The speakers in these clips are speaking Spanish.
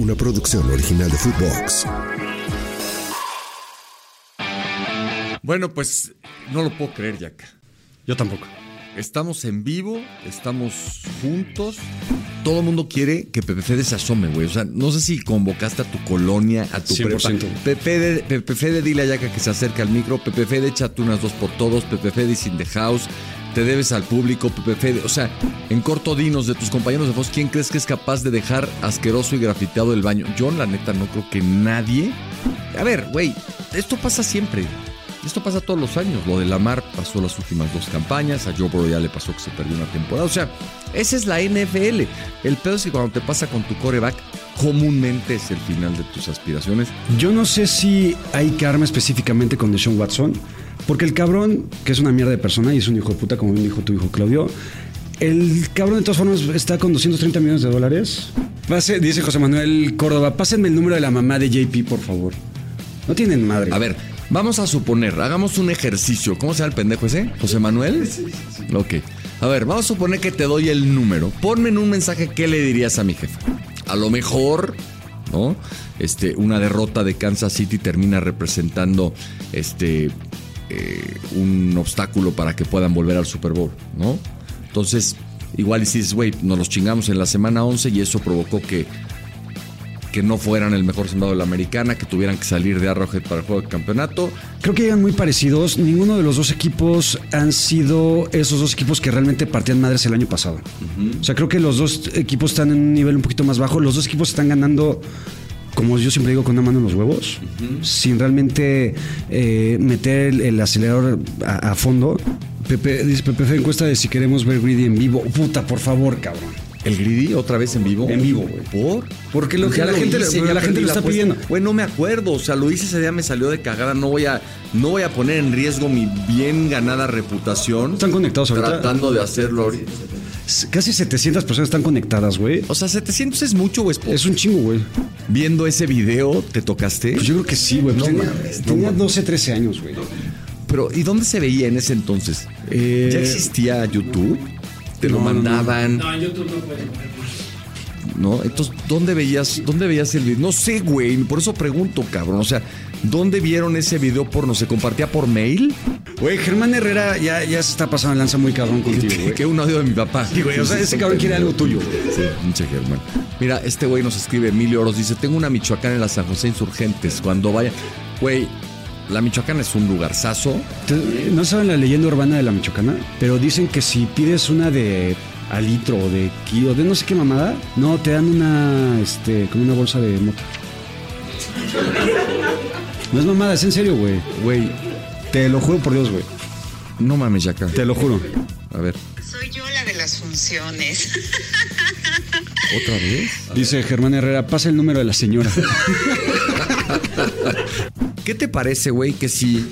una producción original de Footbox. Bueno, pues no lo puedo creer, Jack. Yo tampoco. Estamos en vivo, estamos juntos. Todo el mundo quiere que Pepe Fede se asome, güey. O sea, no sé si convocaste a tu colonia, a tu 100%. prepa. Pepe Fede, Pepe Fede, dile a Yaka que se acerque al micro. Pepe Fede, échate unas dos por todos. Pepe Fede is in the house. Te debes al público, Pepe Fede. O sea, en corto dinos de tus compañeros de voz, ¿quién crees que es capaz de dejar asqueroso y grafiteado el baño? Yo, la neta, no creo que nadie. A ver, güey, esto pasa siempre. Esto pasa todos los años. Lo de Lamar pasó las últimas dos campañas. A Joe Burrow ya le pasó que se perdió una temporada. O sea, esa es la NFL. El pedo es que cuando te pasa con tu coreback, comúnmente es el final de tus aspiraciones. Yo no sé si hay que arma específicamente con Deshaun Watson, porque el cabrón, que es una mierda de persona y es un hijo de puta, como bien dijo tu hijo Claudio, el cabrón de todas formas está con 230 millones de dólares. Pase, dice José Manuel Córdoba, pásenme el número de la mamá de JP, por favor. No tienen madre. A ver, vamos a suponer, hagamos un ejercicio. ¿Cómo se llama el pendejo ese? ¿José Manuel? Sí, sí, Ok. A ver, vamos a suponer que te doy el número. Ponme en un mensaje qué le dirías a mi jefe. A lo mejor, ¿no? Este, una derrota de Kansas City termina representando este eh, un obstáculo para que puedan volver al Super Bowl, ¿no? Entonces, igual dices, güey, nos los chingamos en la semana 11 y eso provocó que que no fueran el mejor sembrado de la americana, que tuvieran que salir de Arrowhead para el juego de campeonato. Creo que llegan muy parecidos. Ninguno de los dos equipos han sido esos dos equipos que realmente partían madres el año pasado. O sea, creo que los dos equipos están en un nivel un poquito más bajo. Los dos equipos están ganando como yo siempre digo, con una mano en los huevos, sin realmente eh, meter el, el acelerador a, a, fondo. Pepe, dice Pepe Fe encuesta de si queremos ver Greedy en vivo. Puta, por favor, cabrón. ¿El Greedy otra vez en vivo? En vivo, güey. ¿Por? Porque lo, ya la, gente, hice, ya la gente lo está pidiendo. Güey, no me acuerdo. O sea, lo hice ese día, me salió de cagada. No voy a, no voy a poner en riesgo mi bien ganada reputación. Están conectados ahorita. Tratando de hacerlo ahorita. Casi 700 personas están conectadas, güey. O sea, 700 es mucho, güey. Es un chingo, güey. Viendo ese video, ¿te tocaste? Pues yo creo que sí, güey. No tenía, mames, tenía no 12, 13 años, güey. Pero, ¿y dónde se veía en ese entonces? Eh, ¿Ya existía YouTube? ¿Te lo no, no, no. mandaban? No, en YouTube no puede ¿no? Entonces, ¿dónde veías, dónde veías el video? No sé, güey, por eso pregunto, cabrón. O sea, ¿dónde vieron ese video porno? ¿Se compartía por mail? Güey, Germán Herrera ya, ya se está pasando lanza muy cabrón contigo, güey. que un audio de mi papá. Sí, güey, o sea, ese cabrón quiere algo tuyo, güey. Sí, pinche Germán. Mira, este güey nos escribe, Emilio Oros, dice, tengo una Michoacán en la San José Insurgentes. Cuando vaya... Güey, la Michoacán es un lugarzazo. No saben la leyenda urbana de la Michoacana, pero dicen que si pides una de a litro o de kilo, de no sé qué mamada, no, te dan una, este, como una bolsa de mota. No es mamada, es en serio, güey. Güey, Te lo juro por Dios, güey. no mames, Yaka. Te lo juro. A ver, Soy yo la de las funciones. ¿otra vez? Dice Germán Herrera, pasa el número de la señora. ¿Qué te parece, güey, que si...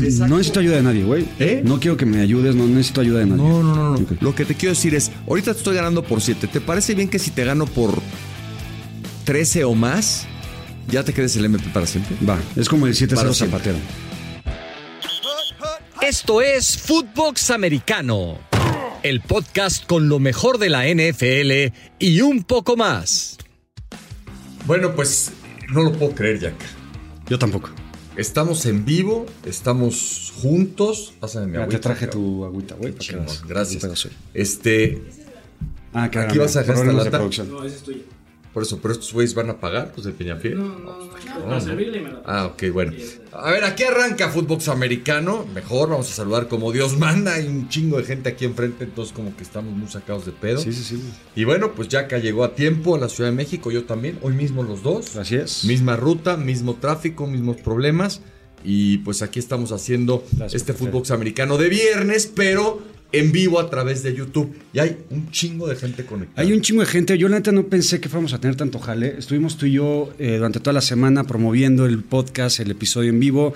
No necesito ayuda de nadie, güey. ¿Eh? No quiero que me ayudes, no necesito ayuda de nadie. No, no, no. Lo que te quiero decir es, ahorita te estoy ganando por 7. ¿Te parece bien que si te gano por 13 o más, ya te quedes el MP para siempre? Va, es como el 7-0 Para siempre. zapatero. Esto es Footbox Americano, el podcast con lo mejor de la NFL y un poco más. Bueno, pues no lo puedo creer, Jack. Yo tampoco. Estamos en vivo, estamos juntos. Pásame mi Mira, agüita. te traje cabrón. tu agüita, güey. Gracias. Este, Ah. Aquí vas a dejar esta lata. No, ese es tuyo. Por eso, pero estos güeyes van a pagar, pues el Peñafiel. No, no, no. Para servirle me lo Ah, ok, bueno. A ver, aquí arranca Footbox Americano. Mejor, vamos a saludar como Dios manda. Hay un chingo de gente aquí enfrente, entonces como que estamos muy sacados de pedo. Sí, sí, sí. güey. Y bueno, pues ya que llegó a tiempo a la Ciudad de México, yo también, hoy mismo los dos. Así es. Misma ruta, mismo tráfico, mismos problemas. Y pues aquí estamos haciendo Gracias, este. Footbox Americano de viernes, pero en vivo a través de YouTube. Y hay un chingo de gente conectada. Hay un chingo de gente. Yo, la neta, no pensé que fuéramos a tener tanto jale. Estuvimos tú y yo eh, durante toda la semana promoviendo el podcast, el episodio en vivo.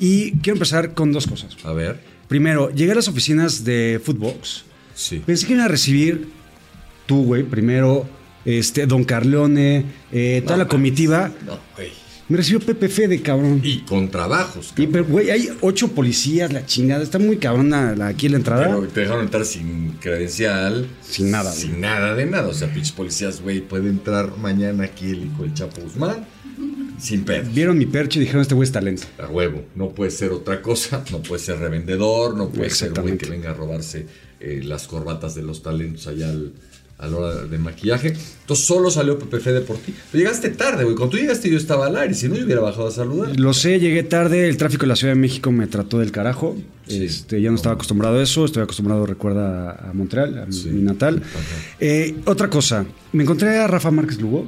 Y quiero empezar con dos cosas. A ver. Primero, llegué a las oficinas de Footbox. Sí. Pensé que iban a recibir tú, güey, primero, este, Don Carleone, eh, toda la comitiva. No, güey. Me recibió Pepe Fede, cabrón. Y con trabajos. Y, pero, güey, hay ocho policías, la chingada. Está muy cabrona la- aquí la entrada. Pero te dejaron entrar sin credencial. Sin nada, güey. Sin nada de nada. O sea, pinches policías, güey, puede entrar mañana aquí el hijo del Chapo Guzmán. Sin pedo. Vieron mi perche y dijeron, este güey es talento. A huevo. No puede ser otra cosa. No puede ser revendedor. No puede ser güey que venga a robarse eh, las corbatas de los talentos allá al- a la hora del maquillaje. Entonces solo salió Pepe Fede por ti. Pero llegaste tarde, güey. Cuando tú llegaste yo estaba al aire. Si no, yo hubiera bajado a saludar. Lo sé, llegué tarde, el tráfico de la Ciudad de México me trató del carajo. Sí. Este, ya no estaba acostumbrado a eso, estoy acostumbrado, recuerda, a Montreal, a Sí. mi natal. Eh, otra cosa, me encontré a Rafa Márquez Lugo,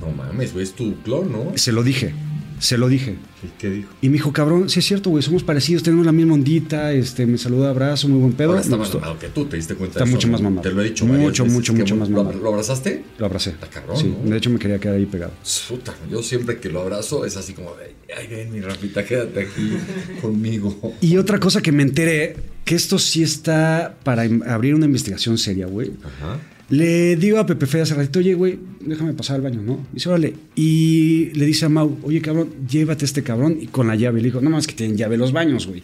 No mames, güey. Es tu clon, ¿no? se lo dije, se lo dije. ¿Qué, qué dijo? Y me dijo, cabrón, sí es cierto, güey, somos parecidos, tenemos la misma ondita, este, me saluda, abrazo, muy buen pedo. Ahora está más mamado que tú, ¿te diste cuenta Está de eso, mucho más mamado. Te lo he dicho Mucho, veces, mucho, mucho mu- más ¿lo, mamado. ¿Lo abrazaste? Lo abracé. Está cabrón, sí, ¿no? de hecho me quería quedar ahí pegado. Puta, yo siempre que lo abrazo es así como de, ay, ven, mi Rafita, quédate aquí conmigo. Y otra cosa que me enteré, que esto sí está para abrir una investigación seria, güey. Ajá. Le digo a Pepe Fede hace ratito, oye, güey, déjame pasar al baño, ¿no? Y dice, órale. Y le dice a Mau, oye, cabrón, llévate a este cabrón y con la llave. Le dijo, no más que tienen llave los baños, güey.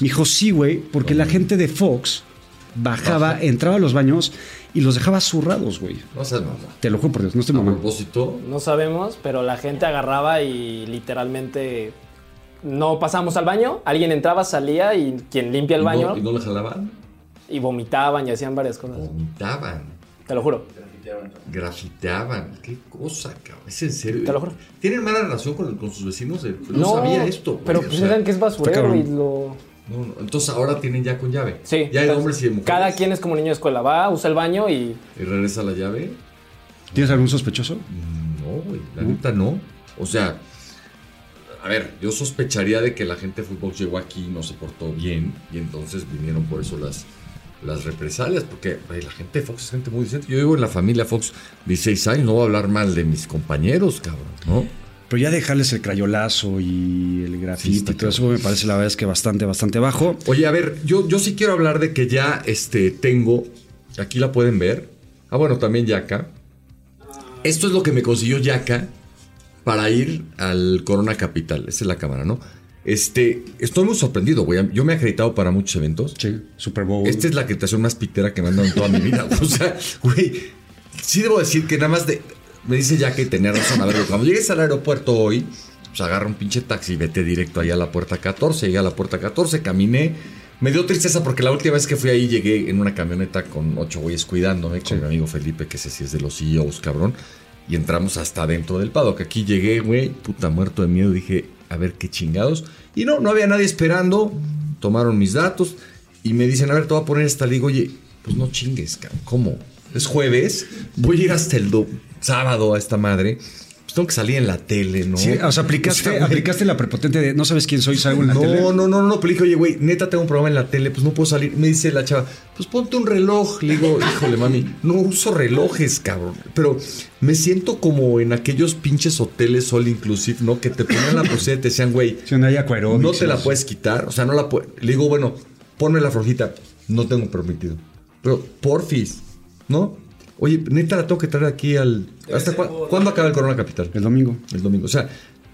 Me dijo, sí, güey, porque la gente de Fox bajaba, entraba a los baños y los dejaba zurrados, güey. No seas mamá. Te lo juro por Dios, no estoy A mamando. propósito, No sabemos, pero la gente agarraba y literalmente no pasamos al baño. Alguien entraba, salía y quien limpia el ¿y baño no, ¿y no le jalaban? y vomitaban y hacían varias cosas. Vomitaban, Te lo juro. grafiteaban. Qué cosa, cabrón. Es en serio. Te lo juro. ¿Tienen mala relación con, con sus vecinos? Eh, No, sabía esto. Pero O pues sea, piensan que es basurero y lo. no, no. Entonces ahora tienen ya con llave. Sí. Ya hay entonces, hombres y mujeres. Cada quien es como niño de escuela. Va, usa el baño y. ¿Y regresa la llave? ¿Tienes algún sospechoso? No, güey, la neta no. O sea, a ver, yo sospecharía de que la gente de fútbol llegó aquí y no se portó bien y entonces vinieron por eso las, las represalias, porque la gente de Fox es gente muy decente. Yo vivo en la familia Fox 16 años, no voy a hablar mal de mis compañeros, cabrón, ¿no? Pero ya dejarles el crayolazo y el Sí, está y todo eso me parece la verdad es que bastante, bastante bajo. Oye, a ver, yo, yo sí quiero hablar de que ya este, tengo, aquí la pueden ver. Ah, bueno, también Yaka. Esto es lo que me consiguió Yaka para ir al Corona Capital. Esa es la cámara, ¿no? Este, estoy muy sorprendido, güey. Yo me he acreditado para muchos eventos. Sí, Super Bowl. Esta es la acreditación más pitera que me han dado en toda mi vida. O sea, güey, sí debo decir que nada más de. Me dice Yaka y tenía razón. A ver, cuando llegues al aeropuerto hoy, pues agarra un pinche taxi y vete directo allá a la puerta 14. Llegué a la puerta 14, caminé. Me dio tristeza porque la última vez que fui ahí llegué en una camioneta con ocho güeyes cuidándome, con mi amigo Felipe, que ese sí es de los CEOs, cabrón. Y entramos hasta dentro del paddock. Aquí llegué, güey, puta muerto de miedo. Dije, a ver qué chingados. Y no, no había nadie esperando. Tomaron mis datos y me dicen, a ver, te voy a poner esta. Le oye, pues no chingues. ¿Cómo? Es jueves, voy a ir hasta el do- sábado a esta madre. Pues tengo que salir en la tele, ¿no? Sí, o sea, aplicaste, O sea, güey, aplicaste la prepotente de no sabes quién soy, salgo en la tele. no, no, no, no, pero le dije, oye, güey, neta tengo un programa en la tele, pues no puedo salir. Me dice la chava, pues ponte un reloj. Le digo, híjole, mami, no uso relojes, cabrón. Pero me siento como en aquellos pinches hoteles all inclusive, ¿no? Que te ponían la pulsera y te decían, güey, Si no hay no te la puedes quitar. O sea, no la puedes. Le digo, bueno, ponme la flojita. No tengo permitido. Pero, porfis, ¿no? Oye, neta la tengo que traer aquí al. ¿Hasta cua- cuándo acaba el Corona Capital? El domingo. El domingo. O sea,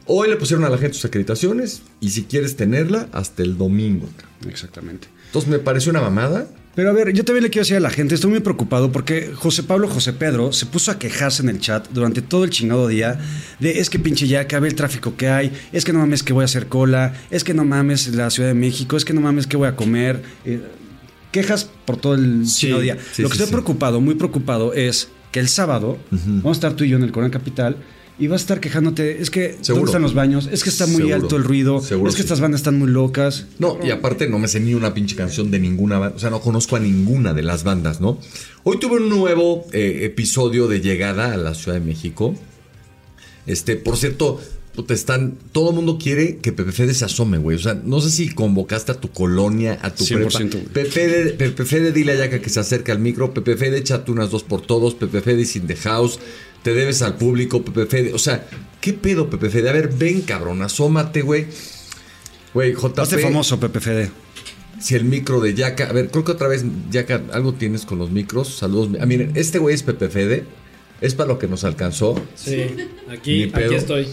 hoy le pusieron a la gente sus acreditaciones y si quieres tenerla, hasta el domingo. Exactamente. Entonces me pareció una mamada. Pero a ver, yo también le quiero decir a la gente, estoy muy preocupado porque José Pablo José Pedro se puso a quejarse en el chat durante todo el chingado día de es que pinche ya ve el tráfico que hay, es que no mames que voy a hacer cola, es que no mames la Ciudad de México, es que no mames que voy a comer. eh, quejas por todo el Sí, día. sí, Lo que sí, estoy preocupado, muy preocupado, es que el sábado vamos a estar tú y yo en el Corán Capital y vas a estar quejándote, es que Seguro. ¿dónde están los baños? Es que está muy Seguro. alto el ruido, Seguro es que sí. estas bandas están muy locas. No, y aparte no me sé ni una pinche canción de ninguna banda. O sea, no conozco a ninguna de las bandas, ¿no? Hoy tuve un nuevo eh, episodio de llegada a la Ciudad de México. Este, por cierto, puta, están. Todo el mundo quiere que Pepe Fede se asome, güey. O sea, no sé si convocaste a tu colonia, a tu 100%, prepa. güey. Pepe Fede, Pepe Fede, dile a Yaka que se acerque al micro. Pepe Fede, échate unas dos por todos. Pepe Fede is in the house. Te debes al público, Pepe Fede. O sea, ¿qué pedo, Pepe Fede? A ver, ven, cabrón, asómate, güey. Güey, JP. Hazte famoso, Pepe Fede. Si el micro de Yaka. A ver, creo que otra vez, Yaka, algo tienes con los micros. Saludos. Ah, miren, este güey es Pepe Fede. Es para lo que nos alcanzó. Sí, aquí, aquí estoy.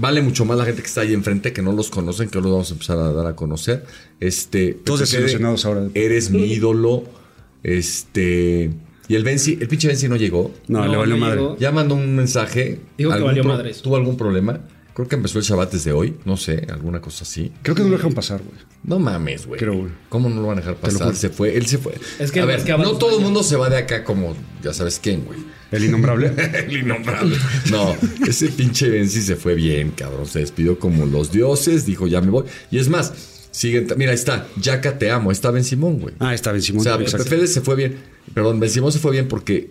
Vale mucho más la gente que está ahí enfrente, que no los conocen, que los vamos a empezar a dar a conocer. Este, Todos desilusionados ahora. Eres mi ídolo. Este. Y el Benzi, el pinche Benzi no llegó. No, No, le valió madre. llegó. Ya mandó un mensaje. Dijo que ¿Algún valió madres. ¿Tuvo algún problema? Creo que empezó el Shabbat desde hoy. No sé, alguna cosa así. Creo que no lo dejan pasar, güey. No mames, güey. Creo, güey. ¿Cómo no lo van a dejar pasar? Se fue, él se fue. Es que a ver, es que no todo el mundo se va de acá como, ya sabes quién, güey. El innombrable. el innombrable. No, ese pinche Benzi se fue bien, cabrón. Se despidió como los dioses, dijo ya me voy. Y es más, siguen, mira, ahí está, Yaka te amo, está Ben Simón, güey. ah, está bien, Simón. o sea, Pepe se fue bien. Perdón, Ben Simón se fue bien porque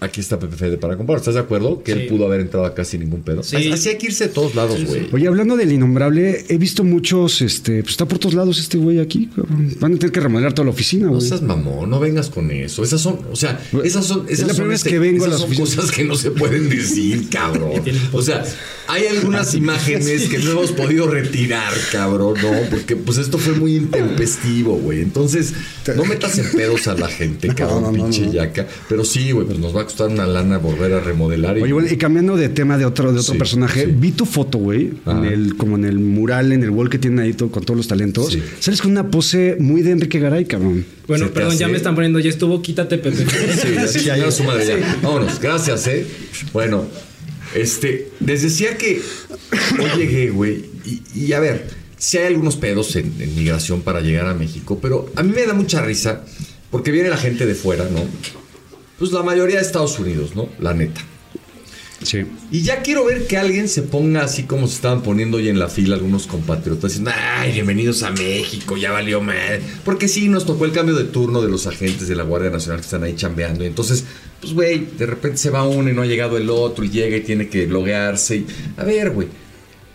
aquí está Pepe Fede para comprar. ¿Estás de acuerdo? Que él Sí. pudo haber entrado acá sin ningún pedo. Sí. Así hay que irse de todos lados, güey. Oye, hablando del innombrable, he visto muchos, este, pues está por todos lados este güey aquí, cabrón. Van a tener que remodelar toda la oficina, No güey. seas mamón, no vengas con eso. Esas son, o sea, esas son, Es esas la son, primera vez este, que vengo a las son oficinas. cosas que no se pueden decir, cabrón. O sea, hay algunas imágenes que no hemos podido retirar, cabrón, no, porque pues esto fue muy intempestivo, güey. Entonces, no metas en pedos a la gente, cabrón, no, no, pinche no. yaca. Pero sí, güey, pues nos va a costar una lana volver a remodelar. Y, Oye, bueno, y cambiando de tema de otro, de otro Sí, personaje, sí. vi tu foto, güey, en el, como en el mural, en el wall que tienen ahí todo- con todos los talentos. Sí. Sales con una pose muy de Enrique Garay, cabrón. Bueno, perdón, ya me están poniendo, ya estuvo, quítate, Pepe. Sí, así ya, su madre, ya. Vámonos, gracias, eh. Bueno, este, les decía que hoy llegué, güey, y, y a ver, si hay algunos pedos en, en migración para llegar a México, pero a mí me da mucha risa porque viene la gente de fuera, ¿no? Pues la mayoría de Estados Unidos, ¿no? La neta. Sí. Y ya quiero ver que alguien se ponga así como se estaban poniendo hoy en la fila algunos compatriotas diciendo, ay, bienvenidos a México, ya valió madre. Porque sí, nos tocó el cambio de turno de los agentes de la Guardia Nacional que están ahí chambeando. Y entonces, pues, güey, de repente se va uno y no ha llegado el otro y llega y tiene que loguearse. Y... A ver, güey.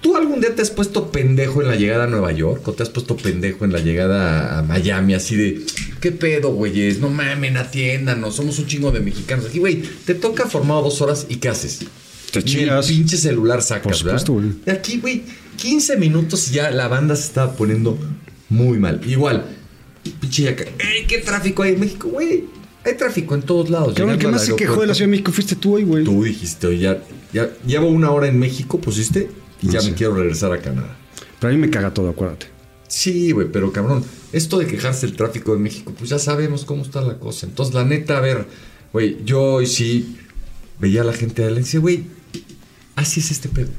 ¿Tú algún día te has puesto pendejo en la llegada a Nueva York? ¿O te has puesto pendejo en la llegada a Miami? Así de, ¿qué pedo, güeyes? No mamen, atiéndanos. Somos un chingo de mexicanos aquí, güey. Te toca formado dos horas y ¿qué haces? Te Ni el pinche celular sacas, Por supuesto, güey. Aquí, güey, 15 minutos y ya la banda se estaba poniendo muy mal. Igual, pinche yaca. ¡Ey, qué tráfico hay en México, güey! Hay tráfico en todos lados. El que más se quejó de la. Ciudad de México fuiste tú hoy, güey. Tú dijiste, oye, ya, ya llevo una hora en México, pusiste, y ya No me quiero regresar a Canadá. Pero a mí me caga todo, acuérdate. Sí, güey, pero cabrón, esto de quejarse del tráfico de México, pues ya sabemos cómo está la cosa. Entonces, la neta, a ver, güey, yo hoy sí veía a la gente de la y decía, güey, así es este pedo.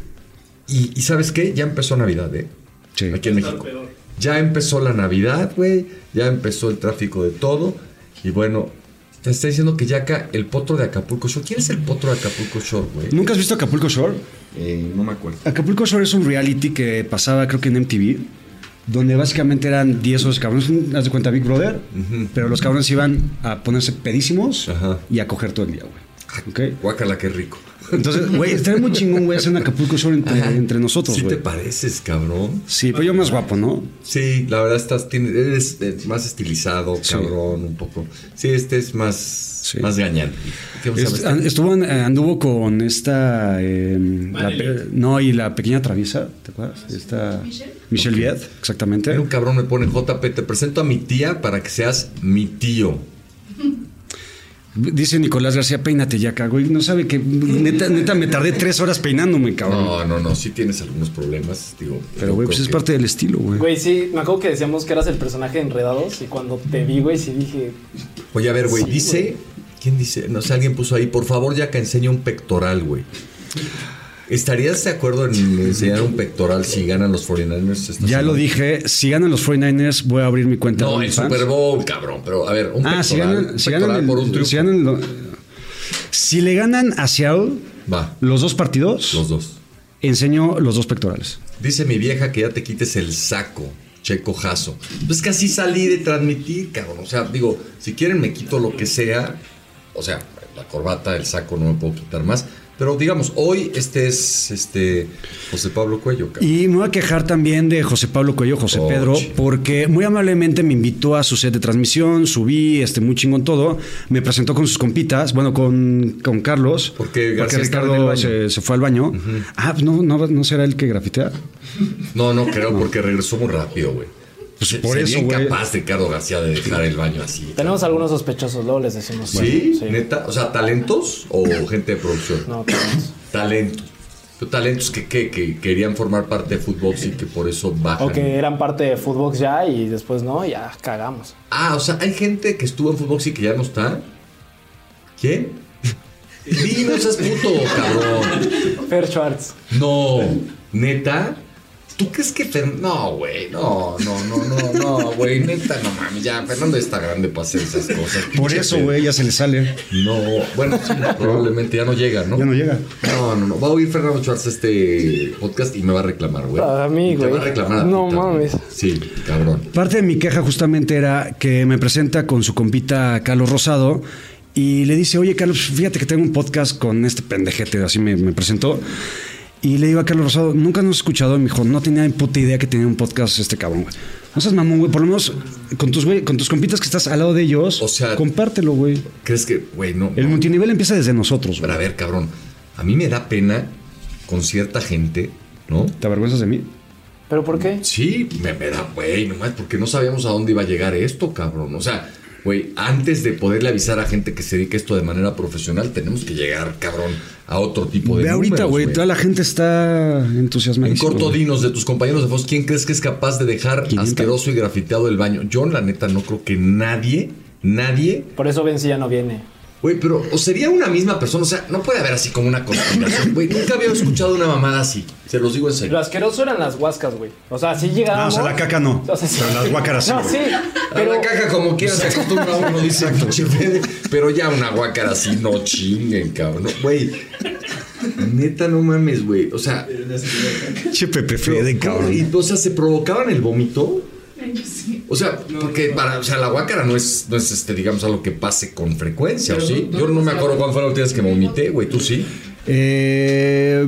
Y, y ¿sabes qué? Ya empezó Navidad, ¿eh? Sí. Aquí en México. Ya empezó la Navidad, güey. Ya empezó el tráfico de todo. Y bueno, te está diciendo que ya acá el potro de Acapulco Shore. ¿Quién es el potro de Acapulco Shore, güey? ¿Nunca has visto Acapulco Shore? Eh, no me acuerdo. Acapulco Shore es un reality que pasaba, creo que en MTV, donde básicamente eran 10 o 12 cabrones, haz de cuenta Big Brother, pero los cabrones iban a ponerse pedísimos Ajá. y a coger todo el día, güey. ¿Ok? Guácala, qué rico. Entonces, güey, estaría muy chingón, güey, hacer un Acapulco Shore entre, entre nosotros, ¿Sí te güey. pareces, cabrón? Sí, pero yo más guapo, ¿no? Sí, la verdad estás, tienes, eres eh, más estilizado, Sí. cabrón, un poco. Sí, este es más, Sí. más gañán. ¿Qué Es- sabes? an- estuvo, en- anduvo con esta. eh, la no, y la pequeña traviesa, ¿te acuerdas? Esta, Michelle Viet, exactamente. Mira, un cabrón me pone JP, te presento a mi tía para que seas mi tío. Dice Nicolás García, peínate ya, cago. Y no sabe que neta, neta me tardé tres horas peinándome, cabrón. No, no, no, sí tienes algunos problemas, digo. Pero, güey, pues es parte del estilo, güey. Güey, sí, me acuerdo que decíamos que eras el personaje de Enredados y cuando te vi, güey, sí dije, Oye, a ver, güey, Sí, dice. ¿Quién dice? No sé, alguien puso ahí, por favor, ya que enseña un pectoral, güey. ¿Estarías de acuerdo en enseñar un pectoral si ganan los 49ers? esta Ya lo dije, si ganan los 49ers, voy a abrir mi cuenta. No, el. Super Bowl, cabrón. Pero, a ver, un Ah, si pectoral, ganan, un si pectoral ganan, el- por un triunfo. si ganan lo- si le ganan a Seattle Va, los dos partidos, los dos. enseño los dos pectorales. Dice mi vieja que ya te quites el saco, checo jazo. Pues que así salí de transmitir, cabrón. O sea, digo, si quieren me quito lo que sea. O sea, la corbata, el saco no me puedo quitar más. Pero digamos, hoy este es este José Pablo Cuello, cabrón. Y me voy a quejar también de José Pablo Cuello, José Oh, Pedro, porque muy amablemente me invitó a su set de transmisión, subí, este, muy chingón todo, me presentó con sus compitas, bueno, con, con Carlos, Porque el Ricardo se, se fue al baño. Ah, no, no, no será el que grafitea. No, no creo porque regresó muy rápido, güey. Pues Se- por sería eso, incapaz Ricardo García de dejar el baño así. tenemos algunos sospechosos, luego les decimos. ¿Sí? Sí. ¿Neta? O sea, ¿talentos o gente de producción? No, tenemos. Talento. Talentos que, que, que querían formar parte de fútbol y que por eso bajan. O que eran parte de Footbox ya y después no, ya cagamos. Ah, o sea, hay gente que estuvo en fútbol y que ya no está. ¿Quién? Sí, no seas puto, cabrón. Fer Schwartz. No, neta. ¿Tú crees que Fernando.? No, güey, no, no, no, no, no, güey, neta, no mames, ya, Fernando está grande para hacer esas cosas. Por eso, güey, ya se le sale. No, bueno, sí, probablemente ya no llega, ¿no? Ya no llega. No, no, no. Va a oír Fernando Schwartz este podcast y me va a reclamar, güey. A mí, Y Te güey. va a reclamar. a No mames. Sí, cabrón. Parte de mi queja justamente era que me presenta con su compita Carlos Rosado y le dice, oye Carlos, fíjate que tengo un podcast con este pendejete, así me, me presentó. Y le digo a Carlos Rosado, nunca nos has escuchado. Y me dijo, no tenía ni puta idea que tenía un podcast este cabrón, güey. No seas mamón, güey. Por lo menos con tus, güey, con tus compitas que estás al lado de ellos, O sea- compártelo, güey. ¿Crees que, güey, no? El no. multinivel empieza desde nosotros, Pero güey. a ver, cabrón. A mí me da pena con cierta gente, ¿no? ¿Te avergüenzas de mí? ¿Pero por qué? Sí, me, me da, güey, nomás porque no sabíamos a dónde iba a llegar esto, cabrón. O sea, güey, antes de poderle avisar a gente que se dedica a esto de manera profesional, tenemos que llegar, cabrón, a otro tipo de Ve ahorita, güey. Toda la gente está entusiasmada. En corto, dinos de tus compañeros de Fox, ¿quién crees que es capaz de dejar 500. asqueroso y grafiteado el baño? Yo, la neta, no creo que nadie, nadie. Por eso Ben sí ya no viene. Güey, pero o sería una misma persona, o sea, no puede haber así como una conspiración. Güey, nunca había escuchado una mamada así. Se los digo en serio. Lo asqueroso eran las huascas, güey. O sea, sí llegábamos. No, o sea, la caca no. O sea, sí. Pero las guácaras sí, No, güey. sí. Pero la caja como quiera se acostumbra uno, dice. Pero ya una guácara así, no chinguen, cabrón. Güey, neta, no mames, güey. O sea, Che, Pepe Fede, cabrón. y, o sea, ¿se provocaban el vómito? O sea, porque para, o sea, la guácara no es, no es este, digamos, algo que pase con frecuencia, ¿o sí? Yo no me acuerdo cuándo fue la última vez que me vomité, güey, tú sí. Eh,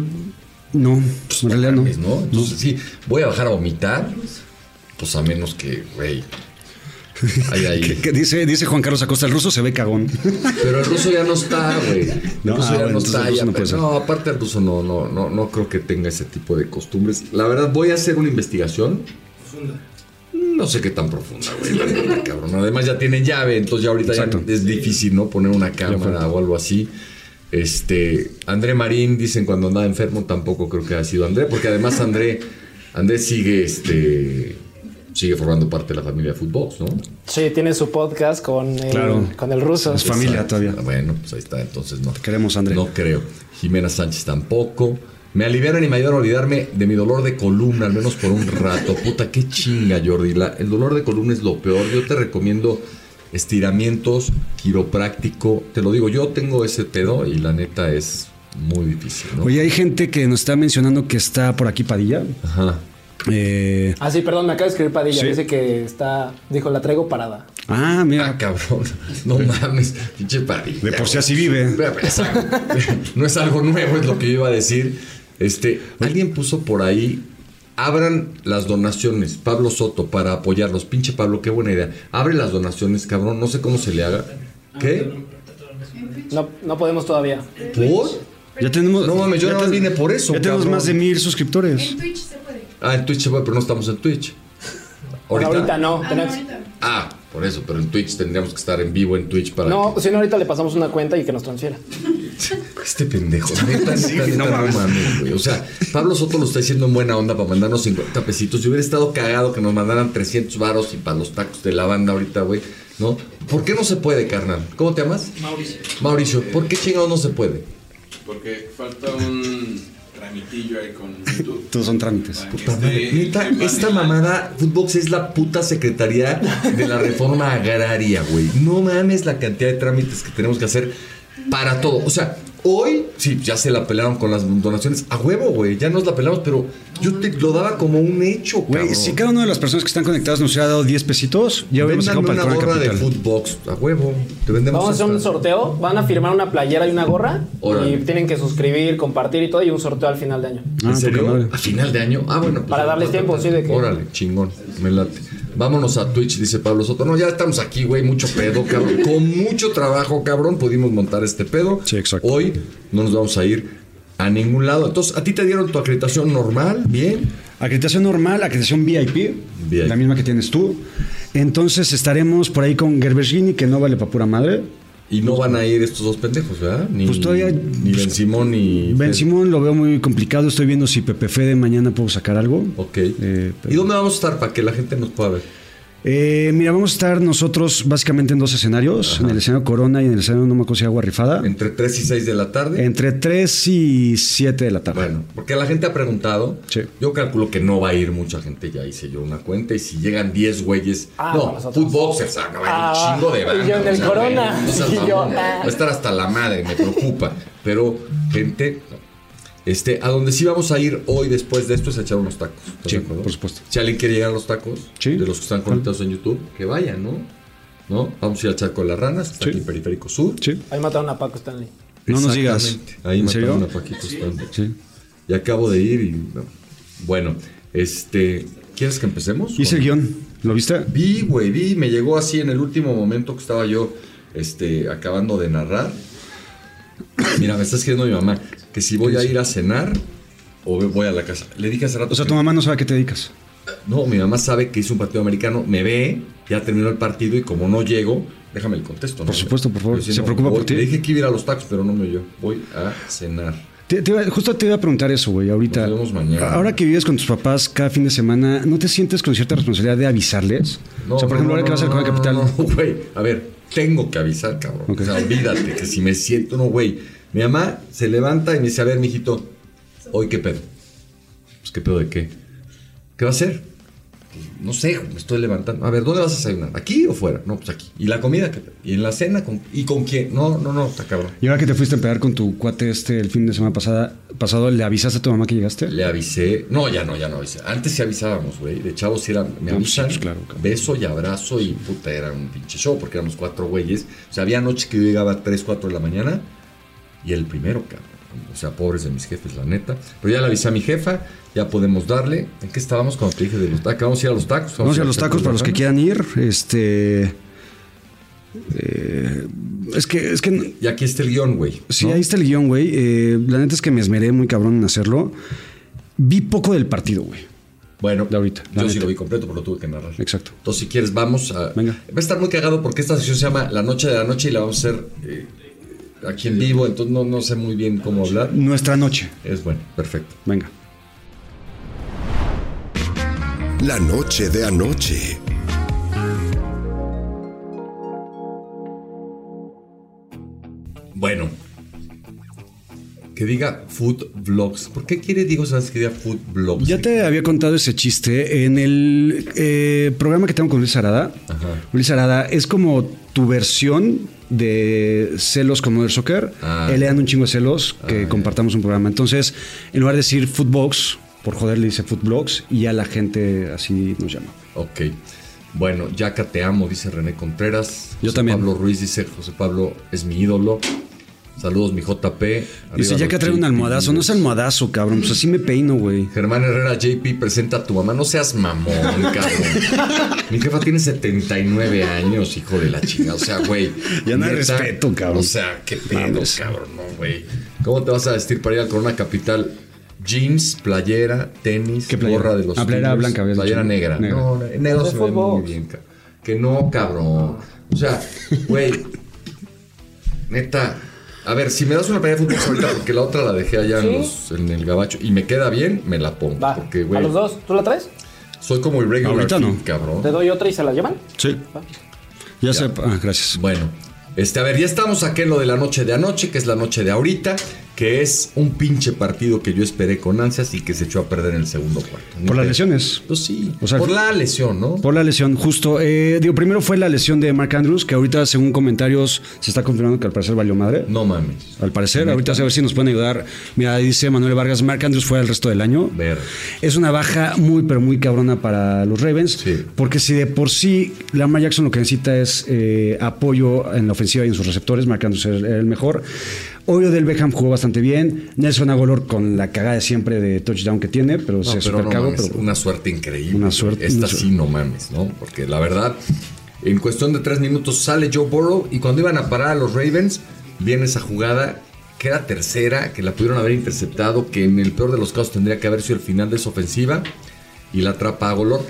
no, pues, en realidad no. ¿no? Entonces, sí, voy a bajar a vomitar, pues a menos que, güey. Ay, ay. ¿Qué, qué dice, dice Juan Carlos Acosta, el ruso se ve cagón. Pero el ruso ya no está, güey. El No, ruso ah, ya bueno, no está. ya, no no, aparte el ruso no, no, no, no creo que tenga ese tipo de costumbres. La verdad, voy a hacer una investigación. No sé qué tan profunda, güey, la neta, cabrón. Además ya tiene llave, entonces ya ahorita ya es difícil, ¿no? Poner una cámara o algo así. Este, André Marín, dicen cuando andaba enfermo, tampoco creo que haya sido André, porque además André, André sigue, este, sigue formando parte de la familia de fútbol, ¿no? Sí, tiene su podcast con el, Claro. con el ruso. Es familia Exacto. todavía. Bueno, pues ahí está, entonces no. queremos, André. No creo. Jimena Sánchez tampoco. Me aliviaron y me ayudaron a olvidarme de mi dolor de columna, al menos por un rato. Puta, qué chinga, Jordi. La- el dolor de columna es lo peor. Yo te recomiendo estiramientos, quiropráctico. Te lo digo, yo tengo ese pedo y la neta es muy difícil, ¿no? Oye, hay gente que nos está mencionando que está por aquí Padilla. Ajá. Eh, Ah, sí, perdón, me acaba de escribir Padilla. Sí. Dice que está. Dijo, la traigo parada. ah, Ah, mira. cabrón. No mames. Pinche parilla. De por sí así vive. Exacto. No es algo nuevo, es lo que yo iba a decir. Este, alguien puso por ahí. Abran las donaciones, Pablo Soto, para apoyarlos. Pinche Pablo, qué buena idea. Abre las donaciones, cabrón. No sé cómo se le haga. ¿Qué? No, no podemos todavía. ¿Por? Ya tenemos. No mames, yo ya nada vine por eso. Ya tenemos cabrón. más de mil suscriptores. En Twitch se puede. Ah, en Twitch se puede, pero no estamos en Twitch. Ahorita, ¿Ahorita? no. Ah, tenemos- no, ahorita. Ah, por eso, pero en Twitch tendríamos que estar en vivo en Twitch para. No, si no, ahorita le pasamos una cuenta y que nos transfiera. Este pendejo, neta, neta, neta, no no mames. mames, güey. O sea, Pablo Soto lo está diciendo en buena onda para mandarnos 50 pesitos. Yo hubiera estado cagado que nos mandaran 300 varos y para los tacos de la banda ahorita, güey. ¿No? ¿Por qué no se puede, carnal? ¿Cómo te llamas? Mauricio. Mauricio, ¿por qué chingados no se puede? Porque falta un tramitillo ahí con YouTube. Todos son trámites. Puta madre, Neta, esta mamada, Footbox es la puta secretaría de la reforma agraria, güey. No mames la cantidad de trámites que tenemos que hacer para todo. O sea, hoy, sí, ya se la pelearon con las donaciones. A huevo, güey. Ya nos la pelamos, pero yo te lo daba como un hecho, Güey, si cada una de las personas que están conectadas nos hubiera dado 10 pesitos, ya hubiéramos sacado Véndanme para el una gorra de. Footbox. A huevo. Te vendemos Vamos a hacer un sorteo. Van a firmar una playera y una gorra. Órale. Y tienen que suscribir, compartir y todo. Y un sorteo al final de año. Ah, ¿En serio? madre. ¿A final de año? Ah, bueno. pues, Para darles tiempo, sí, de que- Órale, chingón. Me late. Vámonos a Twitch, dice Pablo Soto. No, ya estamos aquí, güey. Mucho pedo, cabrón. Con mucho trabajo, cabrón, pudimos montar este pedo. Sí, exacto. Hoy no nos vamos a ir a ningún lado. Entonces, ¿a ti te dieron tu acreditación normal? ¿Bien? Acreditación normal, acreditación VIP, VIP. la misma que tienes tú. Entonces estaremos por ahí con Gerbergini, que no vale para pura madre. Y no van a ir estos dos pendejos, ¿verdad? Ni, Pues todavía- Ni Ben Simón ni. Ben. Simón lo veo muy complicado. Estoy viendo si Pepe Fede mañana puedo sacar algo. Ok. Eh, pero- ¿Y dónde vamos a estar para que la gente nos pueda ver? Eh, mira, vamos a estar nosotros básicamente en dos escenarios. En el escenario Corona y en el escenario No me acuerdo si Agua Rifada. Entre 3 y 6 de la tarde. Entre 3 y 7 de la tarde. Bueno, porque la gente ha preguntado. Sí. Yo calculo que no va a ir mucha gente. Ya hice yo una cuenta. Y si llegan 10 güeyes. Ah, no, footboxers. ah, no, ir Ah, un chingo de y banda. yo en el Corona. güey, no Y yo, ah. Va a estar hasta la madre, me preocupa. Pero, gente. no. Este, a donde sí vamos a ir hoy después de esto es a echar unos tacos. Por supuesto. Si alguien quiere llegar a los tacos, Sí. de los que están conectados en YouTube, que vayan, ¿no? ¿No? Vamos a ir al Charco de las Ranas, que está Sí. aquí en Periférico Sur. Sí. Ahí mataron a Paco Stanley. No nos digas. Ahí ¿En mataron serio? a Paquito Stanley. Sí. Y acabo de ir y. no. Bueno, este. ¿Quieres que empecemos? Hice el guion. ¿Lo viste? Vi, güey, vi. Me llegó así en el último momento que estaba yo este, acabando de narrar. Mira, me está escribiendo mi mamá que si voy a ir a cenar o voy a la casa. Le dije hace rato. O sea, tu mamá no sabe a qué te dedicas. No, mi mamá sabe que hice un partido americano, me ve, ya terminó el partido y como no llego, déjame el contesto. ¿no? Por supuesto, por favor. Sí, Se no, preocupa voy- por ti. Le dije que iba a ir a los tacos, pero no me oyó. Voy a cenar. Te- te iba- justo te iba a preguntar eso, güey, ahorita. Nos vemos mañana. Ahora que vives con tus papás cada fin de semana, ¿no te sientes con cierta responsabilidad de avisarles? o sea, por ejemplo, ahora que vas al Capital. No, no, güey, a ver, tengo que avisar, cabrón. O sea, olvídate que si me siento, no, güey. Mi mamá se levanta y me dice, a ver, mijito, ¿hoy qué pedo? Pues, ¿qué pedo de qué? ¿Qué va a hacer? Pues, no sé, me estoy levantando. A ver, ¿dónde vas a desayunar? ¿Aquí o fuera? No, pues aquí. ¿Y la comida? qué pedo? ¿Y en la cena? ¿Con- ¿Y con quién? No, no, no, está cabrón. Y ahora que te fuiste a pegar con tu cuate este el fin de semana pasada, pasado, ¿le avisaste a tu mamá que llegaste? Le avisé. No, ya no, ya no avisé. Antes sí avisábamos, güey. De chavos sí era. Me No, avisan. pues claro, claro. Beso y abrazo y puta, era un pinche show porque éramos cuatro güeyes. O sea, había noches que yo llegaba a 3, 4 de la mañana y el primero, cabrón. O sea, pobres de mis jefes, la neta. Pero ya le avisé a mi jefa, ya podemos darle. ¿En qué estábamos cuando te dije de los tacos? Vamos a ir a los tacos. Vamos a ir a los tacos para los que quieran ir. Este. eh, es que, es que Y aquí está el guion, güey. Sí, ¿no? ahí está el guion, güey. Eh, la neta es que me esmeré muy cabrón en hacerlo. Vi poco del partido, güey. Bueno, De ahorita, yo sí lo vi completo, pero lo tuve que narrar. Exacto. Entonces, si quieres, vamos a. Venga. Va a estar muy cagado porque esta sesión se llama La Noche de la Noche y la vamos a hacer eh, aquí en vivo, entonces no, no sé muy bien cómo hablar. Nuestra noche. Es bueno, perfecto. Venga. La noche de anoche. Bueno. Que diga Food Vlogs. ¿Por qué quiere Diego Sánchez que diga Food Vlogs? Ya te había contado ese chiste en el eh, programa que tengo con Luis Arada. Ajá. Luis Arada es como tu versión de celos con Mother Soccer. Ah. Él le dan un chingo de celos que compartamos un programa. Entonces, en lugar de decir Footbox, por joder le dice Footblogs y ya la gente así nos llama. Ok. Bueno, Yaca te amo, dice René Contreras. Yo José también. Pablo Ruiz dice, José Pablo es mi ídolo. Saludos, mi JP. Dice, ya que trae un almohadazo. No es almohadazo, cabrón. Pues así me peino, güey. Germán Herrera JP presenta a tu mamá. No seas mamón, cabrón. Mi jefa tiene 79 años, hijo de la chingada. O sea, güey. Ya no hay respeto, cabrón. O sea, qué pedo, Mames. cabrón, no, güey. ¿Cómo te vas a vestir para ir al Corona Capital? Jeans, playera, tenis, ¿Qué playera? gorra de los Ah, playera Steelers, blanca, Playera dicho. negra. Negra. No, negro se ve muy bien, cabrón. Que no, cabrón. O sea, güey. Neta. A ver, si me das una playera de fútbol ahorita, porque la otra la dejé allá en, los- en el gabacho y me queda bien, me la pongo. Va. Porque, a los dos. ¿Tú la traes? soy como el regular Ahorita no. cabrón. Te doy otra y se la llevan. Sí. Ya, sé. Ah, gracias. Bueno, este, a ver, ya estamos aquí en lo de la noche de anoche, que es la noche de ahorita, que es un pinche partido que yo esperé con ansias y que se echó a perder en el segundo cuarto. Ni Por las lesiones. Pues sí, O sea, por la lesión, ¿no? Por la lesión, justo. Eh, digo, primero fue la lesión de Mark Andrews, que ahorita, según comentarios, se está confirmando que al parecer valió madre. No mames. Al parecer, ahorita a ver si nos pueden ayudar. Mira, dice Manuel Vargas, Mark Andrews fue el resto del año. Ver. Es una baja muy, pero muy cabrona para los Ravens. Sí. Porque si de por sí Lamar Jackson lo que necesita es eh, apoyo en la ofensiva y en sus receptores, Mark Andrews era el mejor. Hoy del Beckham jugó bastante bien. Nelson Agolor con la cagada siempre de touchdown que tiene, pero No, se pero no mames, pero- una suerte increíble. Una suerte- Esta una sí no mames, ¿no? Porque la verdad, en cuestión de tres minutos sale Joe Burrow y cuando iban a parar a los Ravens, viene esa jugada que era tercera, que la pudieron haber interceptado, que en el peor de los casos tendría que haber sido el final de esa ofensiva y la atrapa a Golor.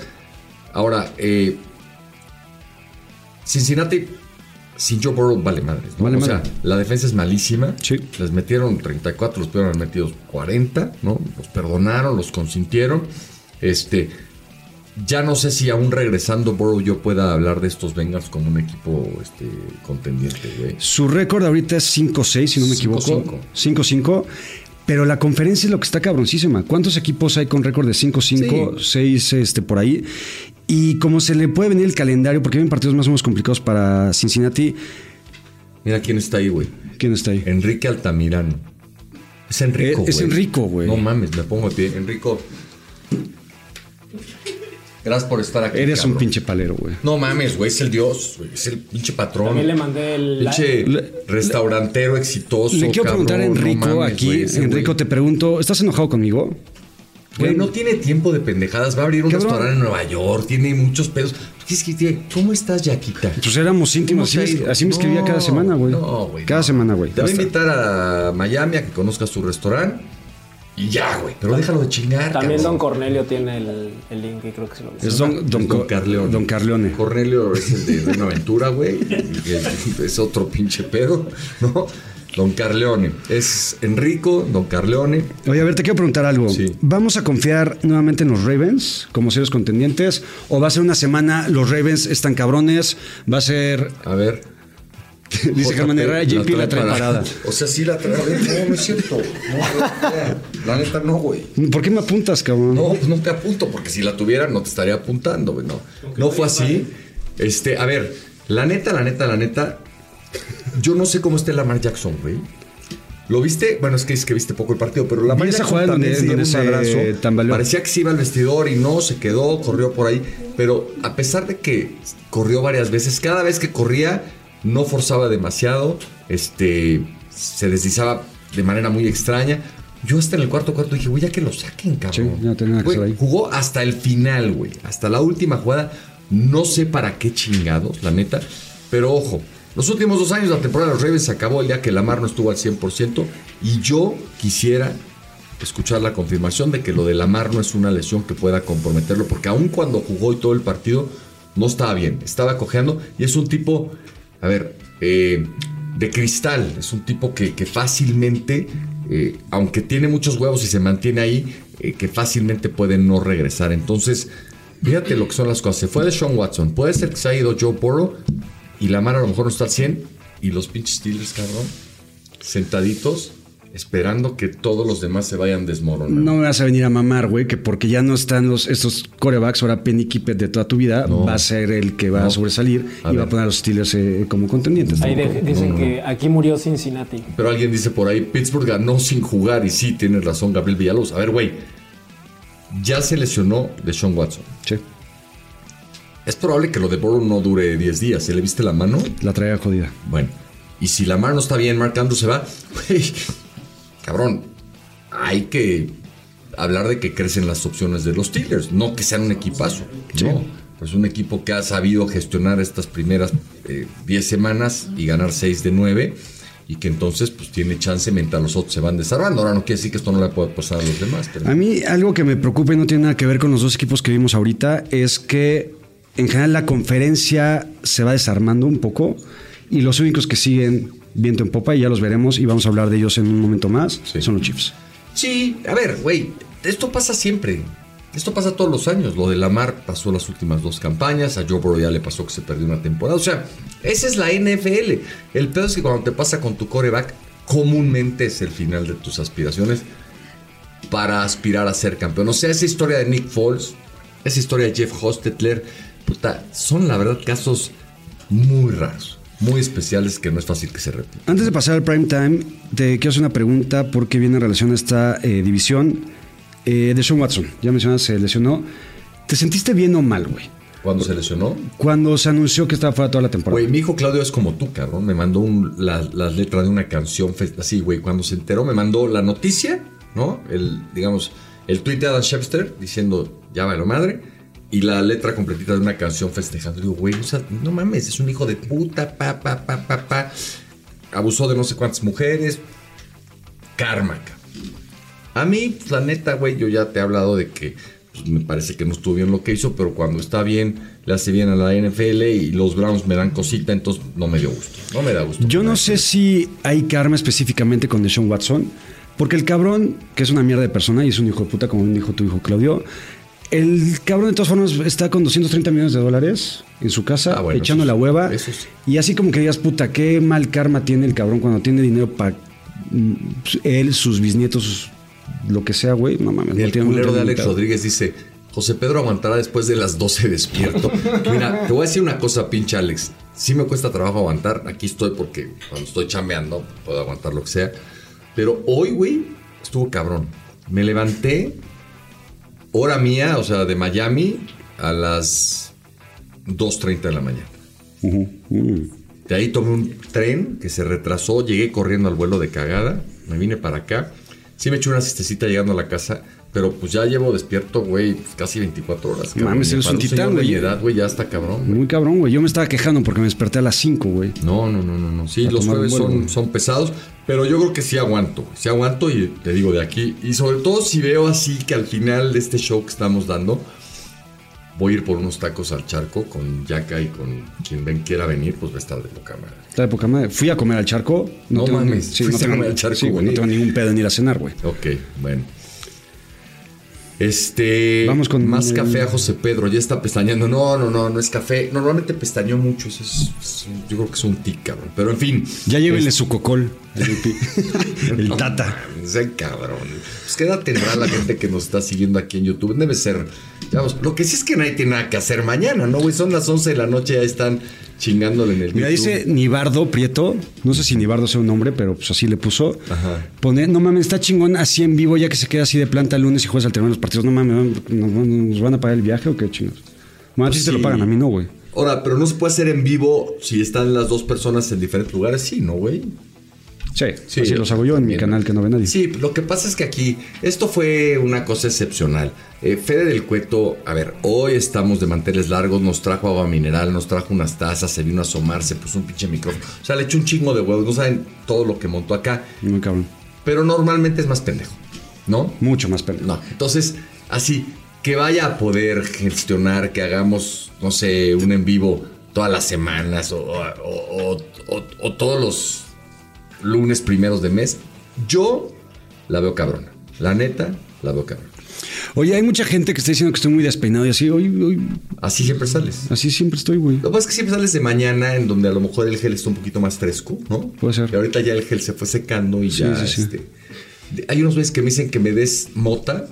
Ahora, eh, Cincinnati sin Joe Burrow vale madre. ¿no? Vale o sea, madre. la defensa es malísima. Sí. Les metieron 34, los pudieron haber metido 40, ¿no? Los perdonaron, los consintieron. Este. Ya no sé si aún regresando Burrow yo pueda hablar de estos Bengals como un equipo este, contendiente, güey. Su récord ahorita es 5-6, si no me equivoco. 5-5. Pero la conferencia es lo que está cabroncísima. ¿Cuántos equipos hay con récord de 5-5, 6 este, por ahí? Y como se le puede venir el calendario, porque vienen partidos más o menos complicados para Cincinnati. Mira quién está ahí, güey. ¿Quién está ahí? Enrique Altamirano. Es Enrico, Eh, es güey. Enrico, güey. No mames, me pongo de pie. Enrico. Gracias por estar aquí. Eres un pinche palero, güey. No mames, güey, es el dios, güey, es el pinche patrón. También le mandé el. Pinche Le- restaurantero exitoso. Le quiero cabrón, preguntar a Enrico no mames, aquí. ese Enrico, te pregunto, ¿estás enojado conmigo? Güey, no tiene tiempo de pendejadas. Va a abrir un restaurante en Nueva York. Tiene muchos pedos. ¿Cómo estás, Yaquita? Pues éramos íntimos. Así, ¿Cómo te ha me- ido? así me escribía No, cada semana, güey. No, güey. Cada no. semana, güey. Te va a invitar a Miami a que conozcas tu restaurante. Y ya, güey. Pero déjalo de chingar. También cabrón. Don Cornelio tiene el, el link y creo que se lo Es Don, don, Don Carleone. Don Carleone. Cornelio es el de Reino Aventura, güey. Es otro pinche pedo, ¿no? Don Carleone. Es Enrico, Don Carleone. Oye, a ver, te quiero preguntar algo. Sí. ¿Vamos a confiar nuevamente en los Ravens como serios contendientes? ¿O va a ser una semana, los Ravens están cabrones? ¿Va a ser, A ver. dice Germán Herrera, JP la trae parada? O sea, sí la trae. No, no es cierto. No, la neta no, güey. ¿Por qué me apuntas, cabrón? No, pues no te apunto, porque si la tuviera no te estaría apuntando, güey. No, no fue así. Este, a ver, la neta, la neta, la neta. Yo no sé cómo esté Lamar Jackson, güey. ¿Lo viste? Bueno, es que es que viste poco el partido, pero Lamar Jackson jugada también donde- donde un se madrazo. tambaleó. Parecía que se iba al vestidor y no, se quedó, corrió por ahí. Pero a pesar de que corrió varias veces, cada vez que corría no forzaba demasiado, este, se deslizaba de manera muy extraña. Yo hasta en el cuarto cuarto dije, güey, ya que lo saquen, cabrón. Sí, no que Güey. Jugó hasta el final, güey. Hasta la última jugada. No sé para qué chingados, la neta. Pero ojo, los últimos dos años la temporada de los Ravens se acabó el día que Lamar no estuvo al 100%. Y yo quisiera escuchar la confirmación de que lo de Lamar no es una lesión que pueda comprometerlo. Porque aun cuando jugó y todo el partido, no estaba bien. Estaba cojeando. Y es un tipo, a ver, eh, de cristal. Es un tipo que, fácilmente, eh, aunque tiene muchos huevos y se mantiene ahí, eh, que fácilmente puede no regresar. Entonces, fíjate lo que son las cosas. Se fue de Sean Watson. Puede ser que se haya ido Joe Burrow y Lamar a lo mejor no está al 100. Y los pinches Steelers, cabrón, sentaditos, esperando que todos los demás se vayan desmoronando. No me vas a venir a mamar, güey, que porque ya no están los, estos corebacks, ahora Penny Kippet de toda tu vida, No. va a ser el que va a sobresalir A y va a poner a los Steelers eh, como contendientes. Ahí de- dicen que aquí murió Cincinnati. Pero alguien dice por ahí, Pittsburgh ganó sin jugar. Y sí, tienes razón, Gabriel Villalobos. A ver, güey. Ya se lesionó de Sean Watson. Sí, Es probable que lo de Burrow no dure 10 días. ¿Se le viste la mano? la traía jodida. Bueno. Y si la mano no está bien, Mark Andrews se va. Cabrón. Hay que hablar de que crecen las opciones de los Steelers. No que sean un equipazo. No. Es un equipo que ha sabido gestionar estas primeras eh, 10 semanas y ganar 6 de 9. Y que entonces pues tiene chance mientras los otros se van desarrollando. Ahora no quiere decir que esto no le pueda pasar a los demás. Pero... A mí algo que me preocupa y no tiene nada que ver con los dos equipos que vimos ahorita es que en general la conferencia se va desarmando un poco y los únicos que siguen viento en popa y ya los veremos y vamos a hablar de ellos en un momento más Sí. son los Chiefs. Sí, a ver, güey, esto pasa siempre. Esto pasa todos los años. Lo de Lamar pasó las últimas dos campañas. A Joe Burrow ya le pasó que se perdió una temporada. O sea, esa es la NFL. El pedo es que cuando te pasa con tu coreback, comúnmente es el final de tus aspiraciones para aspirar a ser campeón. O sea, esa historia de Nick Foles, esa historia de Jeff Hostetler, puta, son la verdad casos muy raros, muy especiales que no es fácil que se repitan. Antes de pasar al prime time, te quiero hacer una pregunta porque viene en relación a esta eh, división eh, de Sean Watson. Ya mencionas, se lesionó. ¿Te sentiste bien o mal, güey? Cuando se lesionó, Cuando se anunció que estaba fuera toda la temporada. Güey, mi hijo Claudio es como tú, cabrón. Me mandó un- la- las letras de una canción así, güey. Cuando se enteró, me mandó la noticia, ¿no? El, digamos, el tweet de Adam Shepster diciendo, ya va la madre. Y la letra completita de una canción festejando. Digo, güey, no mames, es un hijo de puta, pa, pa, pa, pa, pa. Abusó de no sé cuántas mujeres. Karma. A mí, pues, la neta, güey, yo ya te he hablado de que pues, me parece que no estuvo bien lo que hizo, pero cuando está bien, le hace bien a la NFL y los Browns me dan cosita, entonces no me dio gusto. No me da gusto. Yo no sé si hay karma específicamente con Deshaun Watson, porque el cabrón, que es una mierda de persona y es un hijo de puta, como dijo tu hijo Claudio, el cabrón de todas formas está con 230 millones de dólares en su casa, Ah, bueno, echando la hueva. sí. Y así como que digas, puta, qué mal karma tiene el cabrón cuando tiene dinero para él, sus bisnietos, sus- lo que sea, güey. No mames. El no culero de Alex. Rodríguez dice: José Pedro aguantará después de las 12 despierto. Mira, te voy a decir una cosa, pinche Alex. Sí me cuesta trabajo aguantar. Aquí estoy porque cuando estoy chambeando puedo aguantar lo que sea. Pero hoy, güey, estuvo cabrón. Me levanté, hora mía, o sea, de Miami, a las 2.30 de la mañana. Ujú. De ahí tomé un tren que se retrasó, llegué corriendo al vuelo de cagada, me vine para acá. Sí me eché una siestecita llegando a la casa, pero pues ya llevo despierto, güey, pues, casi 24 horas. cabrón. Mames, eres un titán, güey. edad, güey, ya está cabrón. güey. Muy cabrón, güey. Yo me estaba quejando porque me desperté a las 5, güey. No, no, no, no, no. Sí, A los jueves vuelo, son, güey. son pesados, pero yo creo que sí aguanto. güey. Sí aguanto y te digo de aquí. Y sobre todo si veo así que al final de este show que estamos dando, voy a ir por unos tacos al charco con Yaka y con quien ven quiera venir, pues va a estar de poca madre. Está de poca madre. Fui a comer al charco. No mames, Sí, no a tengo, comer al charco, sí, güey. no tengo ningún pedo en ir a cenar, güey. Ok, bueno. Este. Vamos con Más café a José Pedro. Ya está pestañeando. No, no, no, no es café. Normalmente pestañó mucho. Eso es, yo creo que es un tic, cabrón. Pero en fin. Ya llévenle Es- su cocol. El tata. Ese cabrón. Pues qué edad tendrá la gente que nos está siguiendo aquí en YouTube. Debe ser. Digamos, lo que sí es que nadie tiene nada que hacer mañana, ¿no, güey? Son las 11 de la noche, ya están chingándole en el Mira, YouTube. dice Nibardo Prieto. No sé si Nibardo sea un nombre, pero pues así le puso. Ajá. Pone, no mames, está chingón así en vivo, ya que se queda así de planta el lunes y juegas al terminar los partidos. No mames, ¿nos, van a pagar el viaje o qué chingados? Más si te lo sí. pagan, a mí no, güey. Ahora, pero no se puede hacer en vivo si están las dos personas en diferentes lugares. Sí, ¿no, güey? Sí, así los hago yo en mi canal que no ve nadie. Sí, lo que pasa es que aquí esto fue una cosa excepcional. Eh, Fede del Cueto, a ver, hoy estamos de manteles largos, nos trajo agua mineral, nos trajo unas tazas, se vino a asomar, se puso un pinche micrófono. O sea, le echó un chingo de huevos, no saben todo lo que montó acá, Muy cabrón. pero normalmente es más pendejo, ¿no? Mucho más pendejo. No, entonces, así, que vaya a poder gestionar, que hagamos, no sé, un en vivo todas las semanas o, o- o- o- o todos los lunes primeros de mes, yo la veo cabrona. La neta, la veo cabrona. Oye, hay mucha gente que está diciendo que estoy muy despeinado y así, hoy, hoy, Así siempre sales. así siempre estoy, güey. Lo que pasa es que siempre sales de mañana en donde a lo mejor el gel está un poquito más fresco, ¿no? Puede ser. Y ahorita ya el gel se fue secando y Sí, ya, sí, sí. este... Hay unos veces que me dicen que me des mota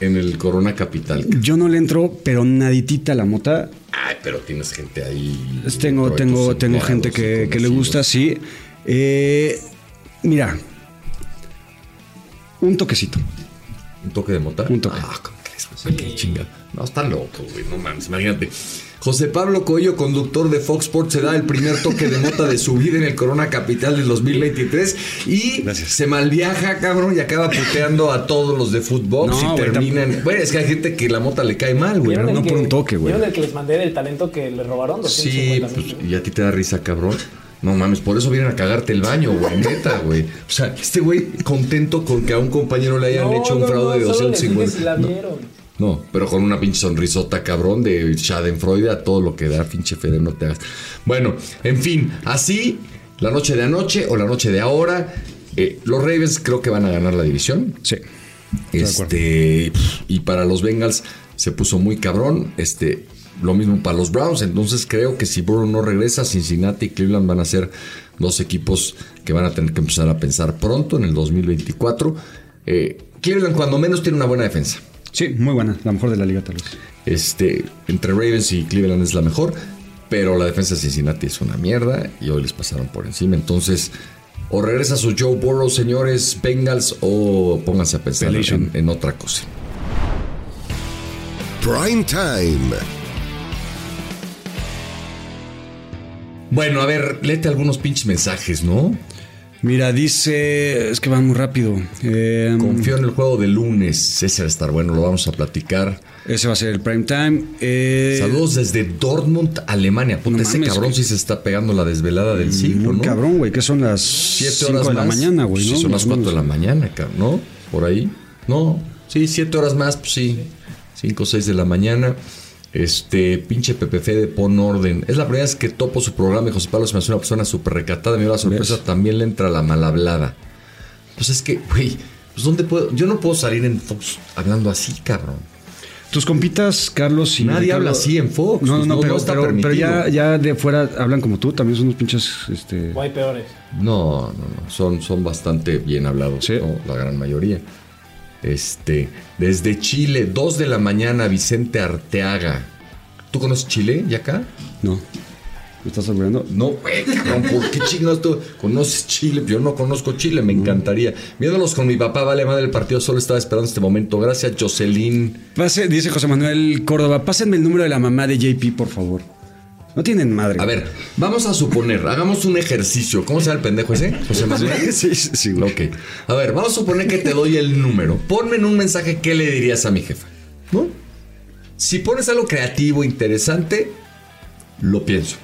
en el Corona Capital. Yo no le entro, pero naditita la mota. Ay, pero tienes gente ahí. Tengo, tengo, tengo gente que, que le gusta, sí. Eh, mira, un toquecito. ¿Un toque de mota? Un toque. Ah, ¿cómo crees? güey? Qué chingada. No, está loco, güey. No mames, imagínate. José Pablo Coello, conductor de Fox Sports, se da el primer toque de mota de su vida en el Corona Capital del 2023 y se malviaja, cabrón, y acaba puteando a todos los de fútbol No, y güey, terminan. Bueno, es que hay gente que la mota le cae mal, güey. ¿Vieron ¿no? el no que- por un toque, güey. ¿Vieron el que les mandé del talento que le robaron? Sí, 250 pues, mil. y a ti te da risa, cabrón. No mames, por eso vienen a cagarte el baño, güey, neta, güey. O sea, este güey contento con que a un compañero le hayan No, hecho un no, fraude de no, solo les dije 250. si la No. vieron. No, pero con una pinche sonrisota cabrón de Schadenfreude a todo lo que da, pinche Fede, no te hagas. Bueno, en fin, así, la noche de anoche o la noche de ahora, eh, los Ravens creo que van a ganar la división. Sí. Este, y para los Bengals se puso muy cabrón. Este, lo mismo para los Browns. Entonces creo que si Burrow no regresa, Cincinnati y Cleveland van a ser dos equipos que van a tener que empezar a pensar pronto en el 2024. Eh, Cleveland cuando menos tiene una buena defensa. Sí, muy buena. La mejor de la liga, tal vez. Este, entre Ravens y Cleveland es la mejor, pero la defensa de Cincinnati es una mierda y hoy les pasaron por encima. Entonces, o regresa su Joe Burrow, señores Bengals, o pónganse a pensar en, en otra cosa. Prime Time. Bueno, a ver, léete algunos pinches mensajes, ¿no? Mira, dice. Es que van muy rápido. Eh, Confío en el juego de lunes. Ese va a estar bueno, lo vamos a platicar. ese va a ser el prime time. Eh, Saludos desde Dortmund, Alemania. Puta, no ese mames, cabrón sí se está pegando la desvelada del siglo, ¿no? cabrón, güey. Que son las Siete 5 horas de la mañana, güey. Sí, son las o cuatro de menos. la mañana, cabrón, ¿no? Por ahí. No, sí, siete horas más, pues sí. 5 o 6 de la mañana. Este, pinche Pepe Fede, pon orden. Es la primera vez que topo su programa y José Pablo se me hace una persona súper recatada. Me dio la sorpresa, ¿Ves? también le entra la mal hablada. Pues es que, güey, pues ¿dónde puedo? Yo no puedo salir en Fox hablando así, cabrón. Tus compitas, Carlos y. Nadie habla así en Fox, No, no, pues no, no- pero, no está pero, pero ya, ya de fuera hablan como tú, también son unos pinches. Este... O hay peores. No, no, no. Son, son bastante bien hablados, Sí. ¿no? la gran mayoría. Este, desde Chile, 2 de la mañana, Vicente Arteaga. ¿Tú conoces Chile, y acá? No. ¿Me estás asegurando? No, güey, cabrón, ¿por qué chingados tú conoces Chile? Yo no conozco Chile, me encantaría. Viéndolos con mi papá, vale madre el partido, solo estaba esperando este momento. Gracias, Jocelyn. Pase, dice José Manuel Córdoba, pásenme el número de la mamá de JP, por favor. No tienen madre. A ver, vamos a suponer, hagamos un ejercicio. ¿Cómo se llama el pendejo ese? José Manuel. sí, sí, sí, güey. Ok. A ver, vamos a suponer que te doy el número. Ponme en un mensaje qué le dirías a mi jefa. ¿No? Si pones algo creativo, interesante, lo pienso.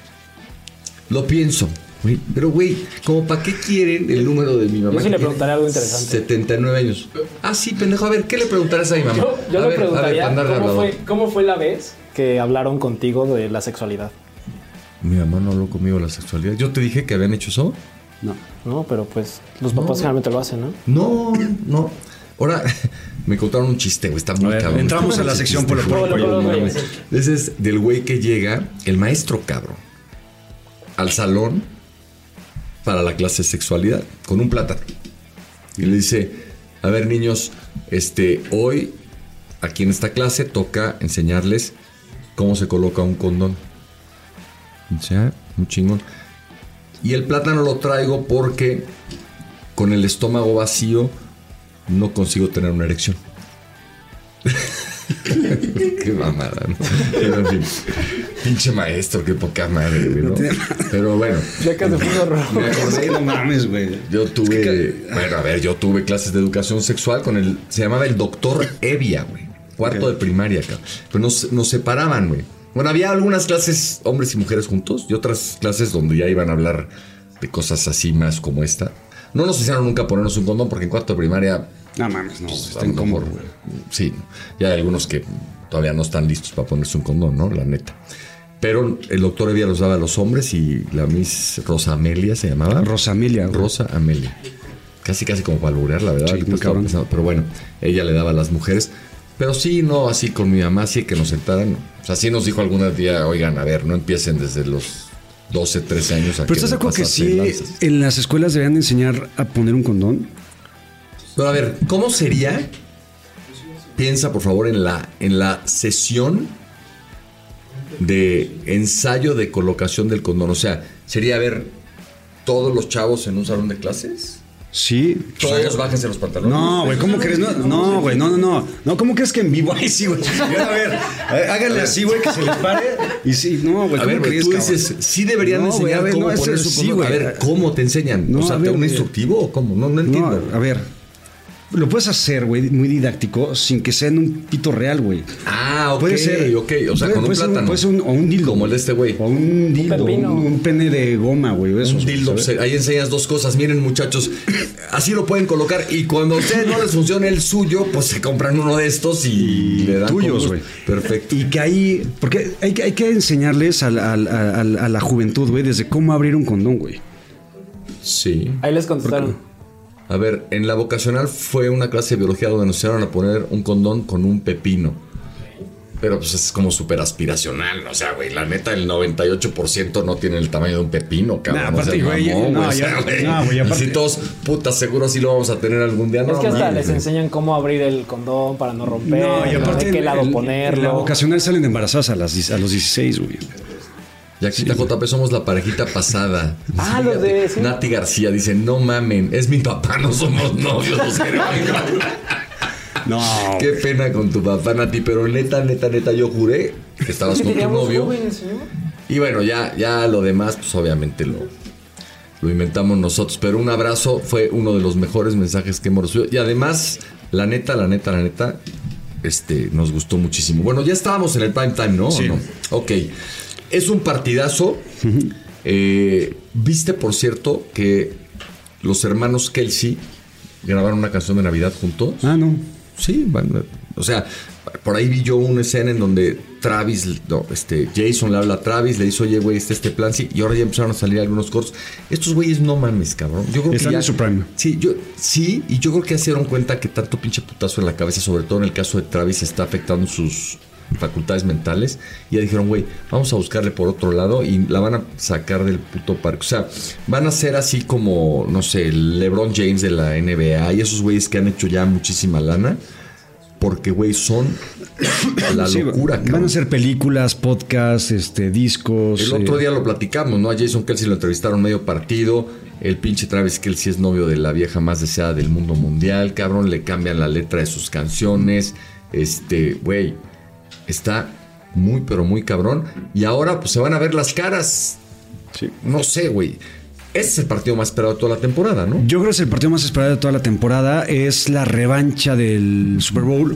Lo pienso. Güey, Pero, güey, como para qué quieren el número de mi mamá? Yo sí le preguntaría algo interesante. 79 años. Ah, sí, pendejo. A ver, ¿qué le preguntarás a mi mamá? Yo, yo a le ver, preguntaría a ver, para andar de ¿cómo, fue, cómo fue la vez que hablaron contigo de la sexualidad. Mi mamá no habló conmigo de la sexualidad. Yo te dije que habían hecho eso. No. No, pero pues los papás generalmente lo hacen, ¿no? No, no. Ahora, me contaron un chiste, güey. Está muy cabrón. entramos a la sección por mames. Ese es del güey que llega, el maestro cabrón, al salón para la clase de sexualidad con un plátano. Y le dice, a ver niños, este, hoy aquí en esta clase toca enseñarles cómo se coloca un condón. "Ah, un chingón. Y el plátano lo traigo porque con el estómago vacío no consigo tener una erección. qué mamada, ¿no? Pero, en fin, pinche maestro, qué poca madre, güey, ¿no? Pero bueno, Ya que rojo. acordé, No mames, güey. yo tuve, bueno, a ver, yo tuve clases de educación sexual con el, se llamaba el doctor Evia, güey. Cuarto de primaria, cabrón. Pero nos, nos separaban, güey. Bueno, había algunas clases hombres y mujeres juntos y otras clases donde ya iban a hablar de cosas así más como esta. No nos hicieron nunca ponernos un condón porque en cuarto de primaria No mames, no. pues, está a lo incómodo, mejor, güey. Sí, ya hay algunos que todavía no están listos para ponerse un condón, ¿no? La neta. Pero el doctor Evia los daba a los hombres y la Miss Rosa Amelia se llamaba. Rosamelia, güey. Rosa Amelia. Casi, casi como para alburear, la verdad. Sí, muy cabrón. pero bueno, ella le daba a las mujeres. Pero sí, no, así con mi mamá, sí que nos sentaran. O sea, sí nos dijo algún día, oigan, a ver, no empiecen desde los 12, 13 años a Pero estás de acuerdo que sí, lanzas. en las escuelas deberían de enseñar a poner un condón. Pero a ver, ¿cómo sería? Piensa, por favor, en la, en la sesión de ensayo de colocación del condón. O sea, sería ver todos los chavos en un salón de clases. Sí. Todos bájense los pantalones. No, güey, ¿cómo crees? No, no, güey, no, no, no. No, ¿cómo crees que en vivo? Ay, sí, güey. A ver, háganle así, güey, que se les pare. Y sí, no, güey, ¿cómo crees, tú dices, sí deberían enseñar cómo poner su. A ver, ¿cómo te enseñan? No, o sea, ¿un instructivo o cómo? No, no entiendo. A ver. Lo puedes hacer, güey, muy didáctico, sin que sea en un pito real, güey. Ah, ok, Puede ser. ok. O sea, Puede- con un puede ser plátano. puede ser un, o un dildo. Como el de este güey. O un dildo. Un, pene de goma, güey. Un dildo, ahí enseñas dos cosas. Miren, muchachos, así lo pueden colocar. Y cuando a ustedes no les funcione el suyo, pues se compran uno de estos y le dan tuyos, güey. Perfecto. Y que ahí. Porque hay, que- hay que enseñarles a la, a la- a la- a la juventud, güey, desde cómo abrir un condón, güey. Sí. Ahí les contestaron. A ver, en la vocacional fue una clase de biología donde nos enseñaron a poner un condón con un pepino. Pero pues es como súper aspiracional, o sea, güey, la neta el 98% no tiene el tamaño de un pepino, cabrón. Nah, no aparte, güey, mamón, no, güey, o sea, güey. no, güey, aparte- Así todos, putas, seguro así lo vamos a tener algún día. Es que hasta les güey. enseñan cómo abrir el condón para no romper, No, y aparte. de qué lado en- En la ponerlo. vocacional salen embarazadas a, las, a los 16, güey. Ya quita JP, somos la parejita pasada. Ah, los de- sí. Nati García dice, no mamen, es mi papá, no somos novios. los queremos". No. Qué pena con tu papá, Nati, pero neta, neta, neta, yo juré que estabas con tu novio. Y bueno, ya, ya lo demás, pues obviamente lo, lo inventamos nosotros. Pero un abrazo fue uno de los mejores mensajes que hemos recibido. Y además, la neta, la neta, la neta, este, nos gustó muchísimo. Bueno, ya estábamos en el prime time, ¿no? ¿O Sí. no? Ok. Es un partidazo. Eh, Viste, por cierto, que los hermanos Kelsey grabaron una canción de Navidad juntos. Ah, no. Sí, van- o sea, por ahí vi yo una escena en donde Travis, no, este, Jason le habla a Travis, le dice, oye, güey, este este plan, sí, y ahora ya empezaron a salir algunos cortos. Estos güeyes no mames, cabrón. Yo creo Están que ya, en su prime. Sí, yo, sí, y yo creo que ya se dieron cuenta que tanto pinche putazo en la cabeza, sobre todo en el caso de Travis, está afectando sus facultades mentales. Y ya dijeron, güey, vamos a buscarle por otro lado y la van a sacar del puto parque. O sea, van a ser así como, no sé, el LeBron James de la NBA y esos güeyes que han hecho ya muchísima lana. Porque, güey, son la Sí, locura, Van cabrón. a ser películas, podcasts, este, discos. El otro eh, día lo platicamos, ¿no? A Jason Kelsey lo entrevistaron medio partido. El pinche Travis Kelsey es novio de la vieja más deseada del mundo mundial, cabrón. Le cambian la letra de sus canciones. Este, güey, está muy, pero muy cabrón. Y ahora, pues se van a ver las caras. Sí. No sé, güey. Ese es el partido más esperado de toda la temporada, ¿no? Yo creo que es el partido más esperado de toda la temporada. Es la revancha del Super Bowl.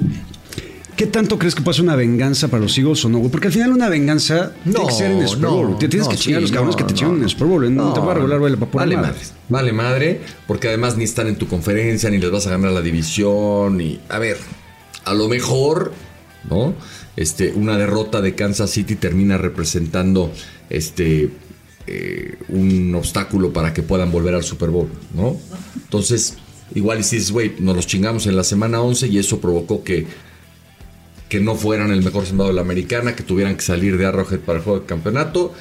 ¿Qué tanto crees que puede ser una venganza para los Eagles o no? güey? Porque al final una venganza tiene que ser en el Super no, Bowl. Te tienes no, que chingar a sí, los cabrones no, que te no, chingan en el Super Bowl. No, temporada regular vale para Vale madre. Vale madre, porque además ni están en tu conferencia, ni les vas a ganar la división. Y, a ver, a lo mejor, ¿no? Este, una derrota de Kansas City termina representando este eh, un obstáculo para que puedan volver al Super Bowl, ¿no? Entonces, igual y si dices, güey, nos los chingamos en la semana 11 y eso provocó que que no fueran el mejor sembrado de la americana, que tuvieran que salir de Arrowhead para el juego de campeonato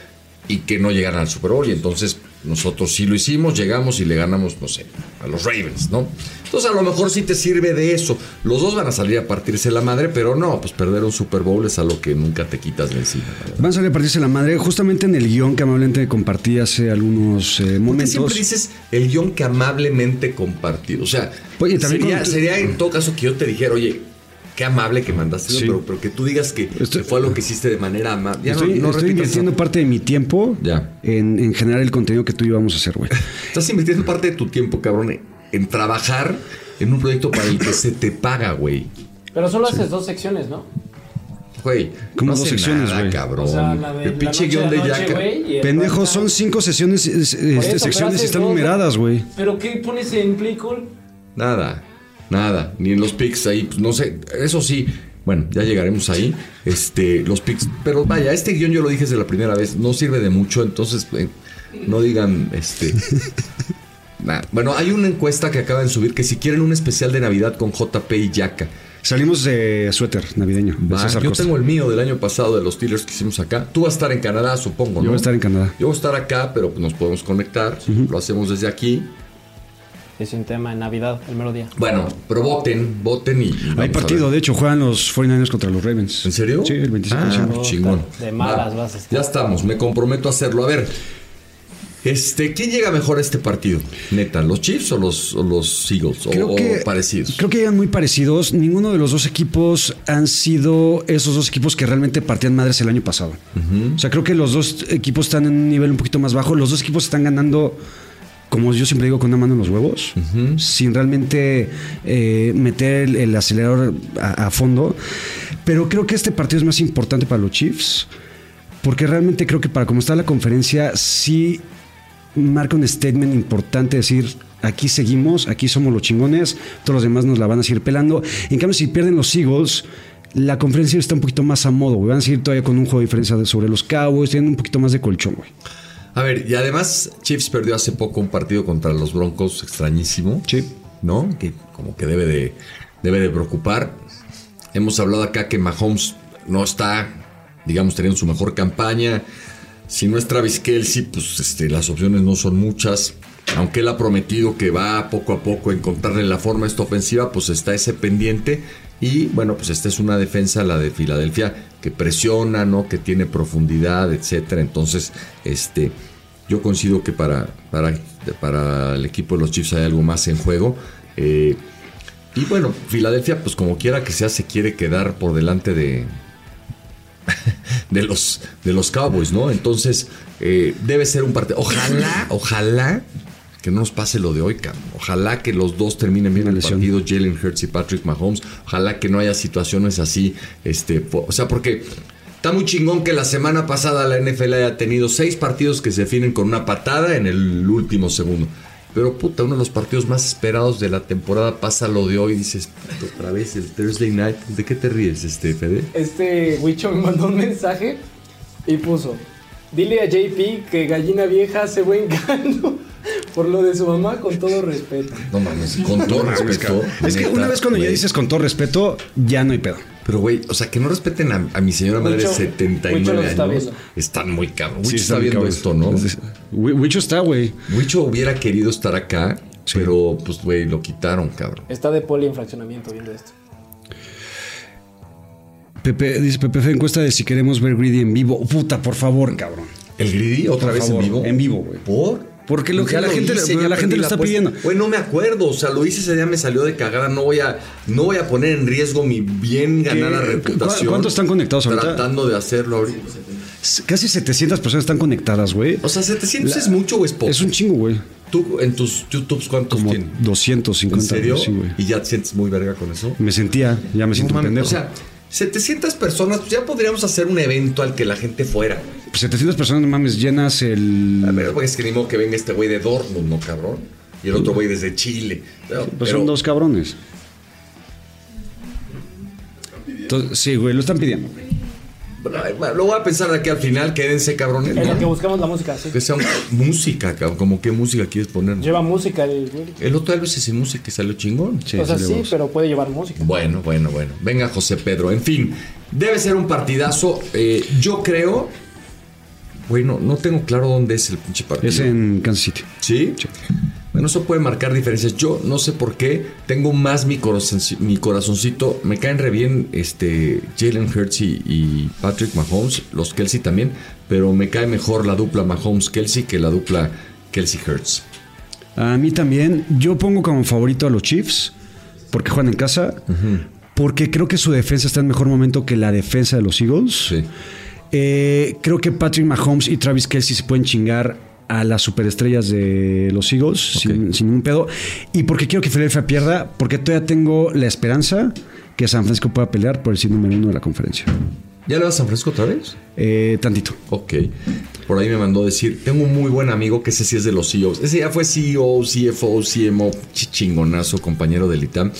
y que no llegaran al Super Bowl. Y entonces nosotros sí lo hicimos, llegamos y le ganamos, no sé, a los Ravens, ¿no? Entonces a lo mejor sí te sirve de eso. Los dos van a salir a partirse la madre, pero no, pues perder un Super Bowl es algo que nunca te quitas de encima. Van a salir a partirse la madre. Justamente en el guion que amablemente compartí hace algunos eh, ¿Por qué momentos. siempre dices el guion que amablemente compartido? O sea, Oye, también sería, con- sería en todo caso que yo te dijera, oye, qué amable que mandaste, Sí. pero, pero que tú digas que Estoy- fue algo que hiciste de manera amable. Ya no- estoy no estoy invirtiendo eso. parte de mi tiempo Ya. en, en generar el contenido que tú vamos a hacer, güey. Estás invirtiendo parte de tu tiempo, cabrón, en- trabajar en un proyecto para el que se te paga, güey. Pero solo haces dos secciones, ¿no? Güey, Como no dos secciones, güey. cabrón. O sea, la de el pinche guion de el Pendejo, son cinco sesiones, es- es- Por eso, pero secciones y están dos, numeradas, güey. ¿Pero qué pones en Play Cool? Nada, nada. Ni en los pics ahí, pues, no sé. Eso sí, bueno, ya llegaremos ahí. Este, los pics. Pero vaya, este guion yo lo dije desde la primera vez. No sirve de mucho, entonces eh, no digan, este. nada. Bueno, hay una encuesta que acaban de subir que si quieren un especial de Navidad con JP y Yaka. Salimos de suéter navideño. de yo tengo el mío del año pasado de los Steelers que hicimos acá. Tú vas a estar en Canadá, supongo, ¿no? Yo voy a estar en Canadá. Yo voy a estar acá, pero pues nos podemos conectar. Lo hacemos desde aquí. Es un tema en Navidad, el mero día. Bueno, pero voten, voten y. Hay partido, de hecho, juegan los 49ers contra los Ravens. ¿En serio? Sí, el 25 de Ah, diciembre. chingón. De malas Va, vas a estar. Ya estamos, me comprometo a hacerlo. A ver, este, ¿quién llega mejor a este partido? Neta, ¿los Chiefs o los, o los Eagles? O, Creo o que, parecidos. creo que llegan muy parecidos. Ninguno de los dos equipos han sido esos dos equipos que realmente partían madres el año pasado. O sea, creo que los dos equipos están en un nivel un poquito más bajo. Los dos equipos están ganando, como yo siempre digo, con una mano en los huevos, sin realmente eh, meter el, el acelerador a, a fondo. Pero creo que este partido es más importante para los Chiefs. Porque realmente creo que para como está la conferencia, sí marca un statement importante, decir, aquí seguimos, aquí somos los chingones, todos los demás nos la van a seguir pelando. En cambio, si pierden los Eagles, la conferencia está un poquito más a modo, güey. Van a seguir todavía con un juego de diferencia sobre los Cowboys, tienen un poquito más de colchón, güey. A ver, y además, Chiefs perdió hace poco un partido contra los Broncos extrañísimo. Sí. ¿No? Que como que debe de, debe de preocupar. Hemos hablado acá que Mahomes no está, digamos, teniendo su mejor campaña. Si no es Travis Kelsey, pues este, las opciones no son muchas. Aunque él ha prometido que va poco a poco a encontrarle la forma a esta ofensiva, pues está ese pendiente. Y bueno, pues esta es una defensa, la de Filadelfia, que presiona, ¿no? Que tiene profundidad, etcétera. Entonces, este, yo considero que para, para, para el equipo de los Chiefs hay algo más en juego. Eh, y bueno, Filadelfia, pues como quiera que sea, se quiere quedar por delante de, de los, de los Cowboys, ¿no? Entonces, eh, debe ser un partido. Ojalá, ojalá que no nos pase lo de hoy, cabrón. Ojalá que los dos terminen bien el partido, Jalen Hurts y Patrick Mahomes. Ojalá que no haya situaciones así. Este, po- o sea, porque está muy chingón que la semana pasada la NFL haya tenido seis partidos que se definen con una patada en el último segundo. Pero puta, uno de los partidos más esperados de la temporada pasa lo de hoy. Dices, puta, otra vez el Thursday night. ¿De qué te ríes, este, Fede? Este Wicho me mandó un mensaje y puso: Dile a JP que gallina vieja hace buen caldo por lo de su mamá, con todo respeto. No mames, con todo respeto. Es que una vez cuando ya dices con todo respeto, ya no hay pedo. Pero, güey, o sea, que no respeten a, a mi señora madre de Huicho- 79 Huicho los años. está viendo. Están muy cabrón. Huicho Sí, está viendo cabrón. esto, ¿no? Wi- Wicho está, güey. Huicho hubiera querido estar acá, Sí. pero, pues, güey, lo quitaron, cabrón. Está de poli en fraccionamiento viendo esto. Pepe, dice Pepe Fe, encuesta de si queremos ver Greedy en vivo. Puta, por favor, cabrón. ¿El Greedy otra Por vez favor, en vivo? en vivo, güey. ¿Por? Porque lo Pues que la gente- hice, la gente lo está apuesta. pidiendo. Güey, no me acuerdo. O sea, lo hice ese día, me salió de cagada. No voy a, no voy a poner en riesgo mi bien ganada reputación. ¿Cu- cuántos están conectados ahorita? Tratando de hacerlo ahorita. Casi 700 personas están conectadas, güey. O sea, 700 es mucho o es poco. Es un chingo, güey. ¿Tú en tus YouTubes cuántos Como tienes? 250. ¿En serio? Sí, güey. ¿Y ya te sientes muy verga con eso? Me sentía, ya me siento No pendejo. O sea, 700 personas, pues ya podríamos hacer un evento al que la gente fuera. 700 personas, no mames, llenas el. A ver, porque es que ni modo que venga este güey de Dortmund, ¿no, cabrón? Y el otro güey desde Chile. Pues pero- son dos cabrones. Entonces, sí, güey, lo están pidiendo. güey. Bueno, Lo voy a pensar de aquí al final, quédense cabrones. En lo que buscamos la música, sí. Que sea un- música, cabrón. Como qué música quieres poner. Lleva música el güey. El otro Elvis sin música que salió chingón. Sí, o sea, sí, pero puede llevar música. Bueno, bueno, bueno. Venga, José Pedro. En fin, debe ser un partidazo. Eh, yo creo. Bueno, no tengo claro dónde es el pinche partido. Es en Kansas City. ¿Sí? Bueno, eso puede marcar diferencias. Yo no sé por qué tengo más mi, corazonci- mi corazoncito. Me caen re bien este, Jalen Hurts y, y Patrick Mahomes, los Kelsey también, pero me cae mejor la dupla Mahomes-Kelsey que la dupla Kelsey-Hurts. A mí también. Yo pongo como favorito a los Chiefs porque juegan en casa. Porque creo que su defensa está en mejor momento que la defensa de los Eagles. Sí. Eh, creo que Patrick Mahomes y Travis Kelsey se pueden chingar a las superestrellas de los Eagles sin, sin ningún pedo. Y porque quiero que Philadelphia pierda, porque todavía tengo la esperanza que San Francisco pueda pelear por el número uno de la conferencia. ¿Ya le vas a San Francisco otra vez? Eh, tantito. Ok. Por ahí me mandó decir, tengo un muy buen amigo que ese sí es de los CEOs. Ese ya fue CEO, CFO, CMO, ch- chingonazo, compañero del ITAM.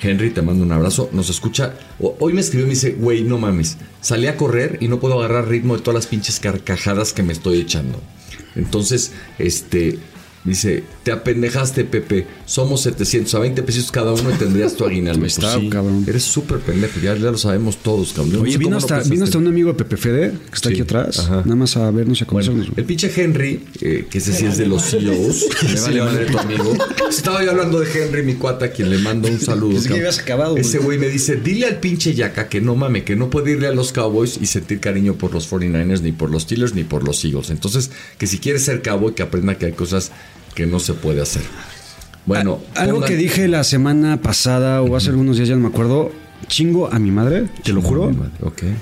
Henry, te mando un abrazo. Nos escucha. Hoy me escribió y me dice, güey, no mames. Salí a correr y no puedo agarrar ritmo de todas las pinches carcajadas que me estoy echando. Entonces, este, dice, te apendejaste, Pepe. Somos 700 a 20 pesos cada uno y tendrías tu aguinaldo. Ahí está, Pues cabrón. Eres súper pendejo, ya, ya lo sabemos todos, cabrón. No Oye, sé vino hasta, vino hasta un amigo de Pepe Fede, que está Sí, aquí atrás, ajá. nada más a vernos y a Bueno, conocernos. el pinche Henry, eh, que ese sí es de los CEOs, me vale madre tu amigo. Estaba yo hablando de Henry, mi cuata, a quien le mando un saludo. Es que habías acabado. Ese güey me dice, dile al pinche Yaka que no mame, que no puede irle a los Cowboys y sentir cariño por los 49ers, ni por los Steelers, ni por los Eagles. Entonces, que si quiere ser cowboy, que aprenda que hay cosas que no se puede hacer. Bueno, A- algo pongan- que dije la semana pasada o hace algunos días, ya no me acuerdo, chingo a mi madre, te lo juro,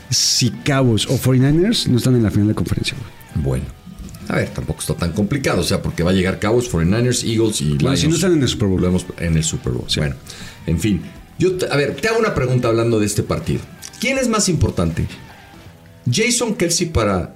si Cowboys o 49ers no están en la final de conferencia, güey. Bueno. A ver, tampoco está tan complicado, o sea, porque va a llegar Cowboys, 49ers, Eagles y Lions. si no están en el Super Bowl. Lo vemos en el Super Bowl. Bueno, en fin. Yo, te- a ver, te hago una pregunta hablando de este partido. ¿Quién es más importante? ¿Jason Kelsey para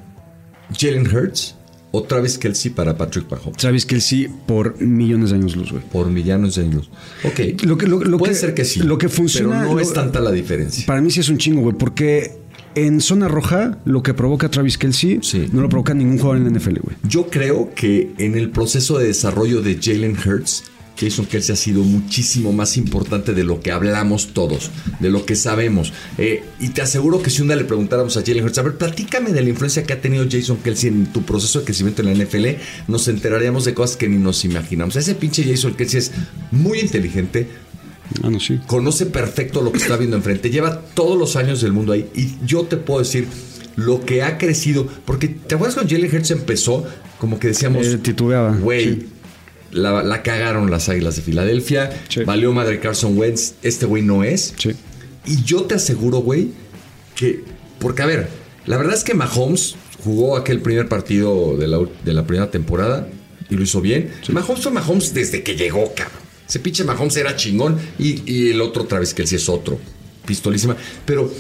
Jalen Hurts o Travis Kelsey para Patrick Mahomes? Travis Kelsey por millones de años luz, güey. Por millones de años. Ok. Lo que- lo- lo Puede que- ser que sí. lo que funciona- Pero no es tanta la diferencia. Para mí sí es un chingo, güey, porque en zona roja lo que provoca Travis Kelsey Sí. no lo provoca ningún jugador en la NFL, güey. Yo creo que en el proceso de desarrollo de Jalen Hurts, Jason Kelsey ha sido muchísimo más importante de lo que hablamos todos, de lo que sabemos. Eh, y te aseguro que si un día le preguntáramos a Jalen Hurts, a ver, platícame de la influencia que ha tenido Jason Kelsey en tu proceso de crecimiento en la NFL, nos enteraríamos de cosas que ni nos imaginamos. Ese pinche Jason Kelsey es muy inteligente, Ah, no, sí. conoce perfecto lo que está viendo enfrente, lleva todos los años del mundo ahí y yo te puedo decir lo que ha crecido, porque te acuerdas cuando Jalen Hurts empezó, como que decíamos, Eh, titubeaba, güey, sí. La, la cagaron las Águilas de Filadelfia, Sí. valió madre Carson Wentz, este güey no es. Sí. Y yo te aseguro, güey, que. Porque, a ver, la verdad es que Mahomes jugó aquel primer partido de la, de la primera temporada y lo hizo bien. Mahomes fue Mahomes desde que llegó, cabrón. Ese pinche Mahomes era chingón y, y el otro otra vez que él sí es otro. Pistolísima. Pero.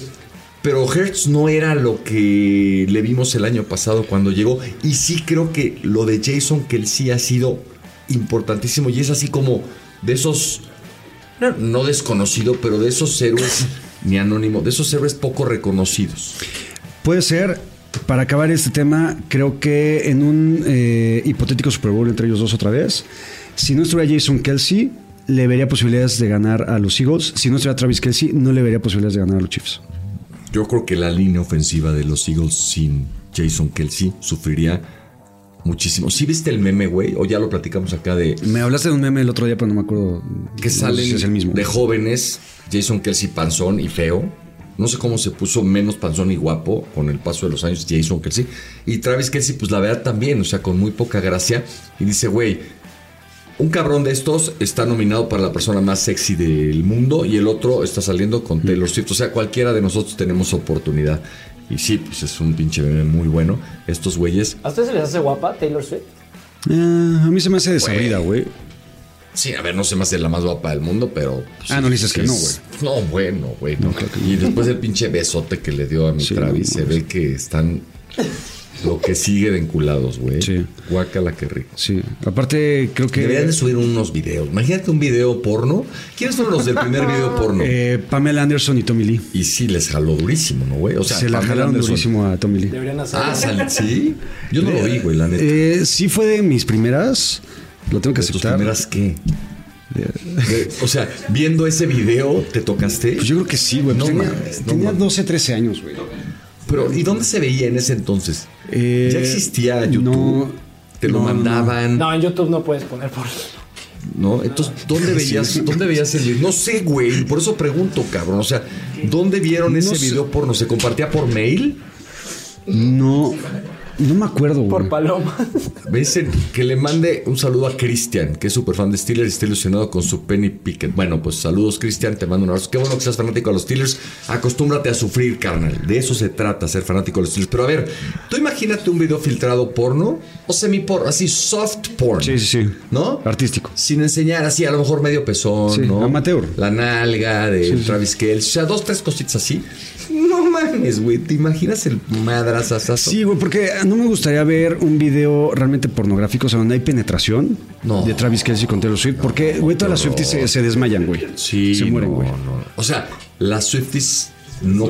Pero Hertz no era lo que le vimos el año pasado cuando llegó. Y sí creo que lo de Jason Kelsey ha sido importantísimo y es así como de esos, no, no desconocido, pero de esos héroes, ni anónimo, de esos héroes poco reconocidos. Puede ser. Para acabar este tema, creo que en un eh, hipotético Super Bowl entre ellos dos otra vez, si no estuviera Jason Kelsey, le vería posibilidades de ganar a los Eagles. Si no estuviera Travis Kelsey, no le vería posibilidades de ganar a los Chiefs. Yo creo que la línea ofensiva de los Eagles sin Jason Kelsey sufriría muchísimo. ¿Sí viste el meme, güey? O ya lo platicamos acá de Me hablaste de un meme el otro día, pero no me acuerdo. que no sé si es el mismo. de jóvenes, Jason Kelsey panzón y feo. No sé cómo se puso menos panzón y guapo con el paso de los años Jason Kelsey. Y Travis Kelsey, pues la verdad también, o sea, con muy poca gracia. Y dice, güey, un cabrón de estos está nominado para la persona más sexy del mundo y el otro está saliendo con Taylor Swift. O sea, cualquiera de nosotros tenemos oportunidad. Y sí, pues es un pinche meme muy bueno. Estos güeyes ¿A ustedes se les hace guapa Taylor Swift? Eh, a mí se me hace desabrida, güey. Sí, a ver, no sé más de la más guapa del mundo, pero. pues, Ah, no dices que no, es- No, bueno, güey. No. Y después el pinche besote que le dio a mi Sí, Travis, no, se no, ve que están. Lo que sigue de enculados, güey. Sí. Guácala, qué rico. Sí. Aparte, creo que. Deberían de subir unos videos. Imagínate un video porno. ¿Quiénes fueron los del primer video porno? eh, Pamela Anderson y Tommy Lee. y sí, les jaló durísimo, ¿no, güey? O sea, se la Pamela jalaron Anderson. durísimo a Tommy Lee. Deberían hacer. Ah, sal- sí. Yo no lo vi, güey, la neta. Eh, sí fue de mis primeras. Lo tengo que ¿De tus aceptar. primeras qué? De- o sea, viendo ese video, ¿te tocaste? Pues yo creo que sí, güey. No tenía mames, no tenía mames. 12, 13 años, güey. Pero, ¿y dónde se veía en ese entonces? Eh, ¿Ya existía YouTube? no, ¿Te lo no, mandaban? No, en YouTube no puedes poner por. ¿No? Entonces, ¿dónde veías, ¿dónde veías el video? No sé, güey. Por eso pregunto, cabrón. O sea, ¿dónde vieron ese sé. video porno? ¿Se compartía por mail? No, no me acuerdo, güey. Por paloma. Me dicen que le mande un saludo a Cristian, que es súper fan de Steelers y está ilusionado con su Penny Pickett. Bueno, pues saludos, Cristian, te mando un abrazo. Qué bueno que seas fanático de los Steelers. Acostúmbrate a sufrir, carnal. De eso se trata, ser fanático de los Steelers. Pero a ver, tú imagínate un video filtrado porno o semi-porno, así soft porn. Sí, sí, sí. ¿No? Artístico. Sin enseñar así, a lo mejor medio pezón, Sí, ¿no? amateur. La nalga de Travis Kelce. O sea, dos, tres cositas así. No mames, güey. ¿Te imaginas el madrazazazo? Sí, güey, porque no me gustaría ver un video realmente pornográfico, o sea, donde hay penetración No. de Travis Kelsey con Taylor Swift, porque, güey, todas las Swifties se, se desmayan, güey. Sí, Se mueren, güey. no. O sea, las Swifties no.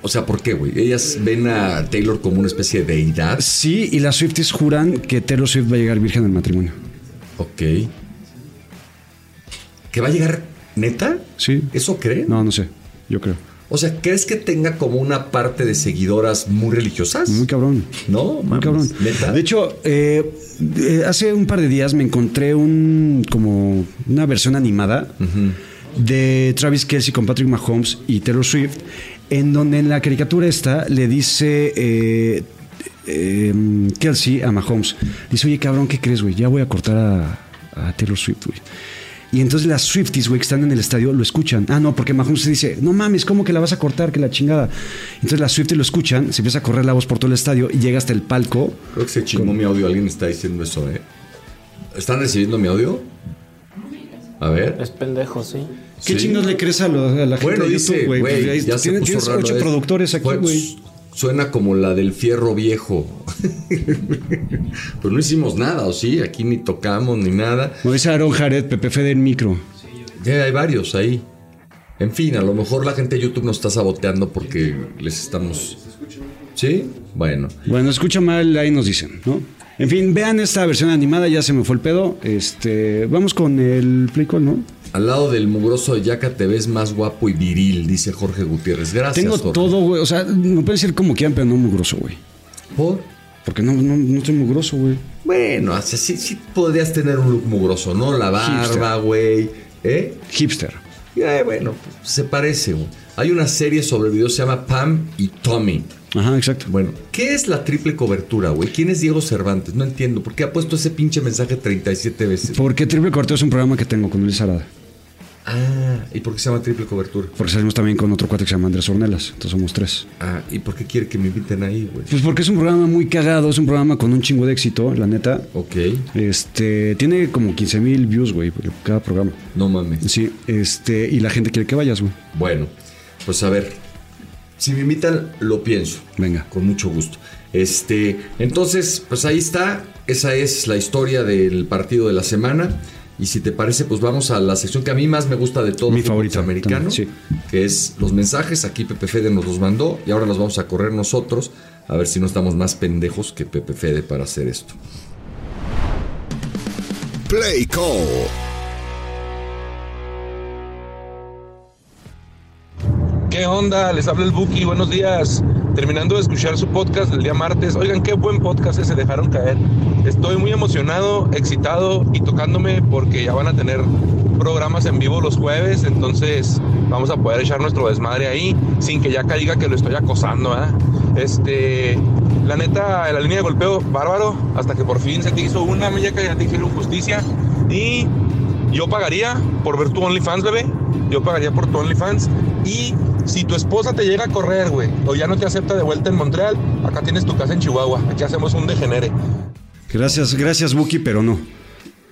O sea, ¿por qué, güey? Ellas ven a Taylor como una especie de deidad. Sí, y las Swifties juran que Taylor Swift va a llegar virgen al matrimonio. Ok. ¿Que va a llegar neta? Sí. ¿Eso creen? No, no sé, yo creo. O sea, ¿crees que tenga como una parte de seguidoras muy religiosas? Muy cabrón. No, Muy cabrón. ¿Neta? De hecho, eh, eh, hace un par de días me encontré un como una versión animada de Travis Kelsey con Patrick Mahomes y Taylor Swift, en donde en la caricatura esta le dice eh, eh, Kelsey a Mahomes, dice, oye cabrón, ¿qué crees, güey? Ya voy a cortar a, a Taylor Swift, güey. Y entonces las Swifties, güey, que están en el estadio, lo escuchan. Ah, no, porque Mahomes se dice, no mames, ¿cómo que la vas a cortar? Que la chingada. Entonces las Swifties lo escuchan, se empieza a correr la voz por todo el estadio y llega hasta el palco. Creo que se chingó mi audio. Alguien está diciendo eso, ¿eh? ¿Están recibiendo mi audio? A ver. Es pendejo, sí. ¿Qué Sí. chingos le crees a, lo- a la gente Bueno, de YouTube, güey? Pues, tienes- ocho productores aquí, güey. Suena como la del fierro viejo. Pero no hicimos nada, ¿o sí? Aquí ni tocamos ni nada. Como dice Aaron Jared, Pepe Fede en micro. Ya hay varios ahí. En fin, a lo mejor la gente de YouTube nos está saboteando porque les estamos... ¿Sí? Bueno. Bueno, escucha mal, ahí nos dicen, ¿no? En fin, vean esta versión animada, ya se me fue el pedo. Este, vamos con el play call, ¿no? Al lado del mugroso de Yaka te ves más guapo y viril, dice Jorge Gutiérrez. Gracias, Tengo Jorge. todo, güey. O sea, me pueden decir como quieran, pero no mugroso, güey. ¿Por? Porque no, no, no estoy mugroso, güey. Bueno, o sea, sí, sí podrías tener un look mugroso, ¿no? La barba, güey. ¿Eh? Hipster. Eh, bueno, pues, se parece, güey. Hay una serie sobre el video, se llama Pam y Tommy. Ajá, exacto. Bueno, ¿qué es la triple cobertura, güey? ¿Quién es Diego Cervantes? No entiendo. ¿Por qué ha puesto ese pinche mensaje 37 veces? Porque Triple Corteo es un programa que tengo con Luis Arada. Ah, ¿y por qué se llama triple cobertura? Porque salimos también con otro cuate que se llama Andrés Ornelas. Entonces somos tres. Ah, ¿y por qué quiere que me inviten ahí, güey? Pues porque es un programa muy cagado, es un programa con un chingo de éxito, la neta. Ok, Este, tiene como 15 mil views, güey, cada programa. no mames. Sí, este, y la gente quiere que vayas, güey. Bueno, pues a ver. Si me invitan, lo pienso. Venga. Con mucho gusto. Este, entonces, pues ahí está. Esa es la historia del partido de la semana. Y si te parece, pues vamos a la sección que a mí más me gusta de todo Mi favorita, americano, que es los mensajes. Aquí Pepe Fede nos los mandó y ahora los vamos a correr nosotros a ver si no estamos más pendejos que Pepe Fede para hacer esto. Play Call. ¿Qué onda? Les habla el Buki, buenos días. Terminando de escuchar su podcast del día martes. Oigan, qué buen podcast se dejaron caer. Estoy muy emocionado, excitado y tocándome porque ya van a tener programas en vivo los jueves, entonces vamos a poder echar nuestro desmadre ahí sin que ya caiga que lo estoy acosando, ¿eh? Este, la neta, la línea de golpeo, bárbaro, hasta que por fin se te hizo una, ya que ya te hicieron justicia y yo pagaría por ver tu OnlyFans, bebé. Yo pagaría por tu OnlyFans. Y si tu esposa te llega a correr, güey, o ya no te acepta de vuelta en Montreal, acá tienes tu casa en Chihuahua. Aquí hacemos un degenere. Gracias, gracias, Buki, pero no.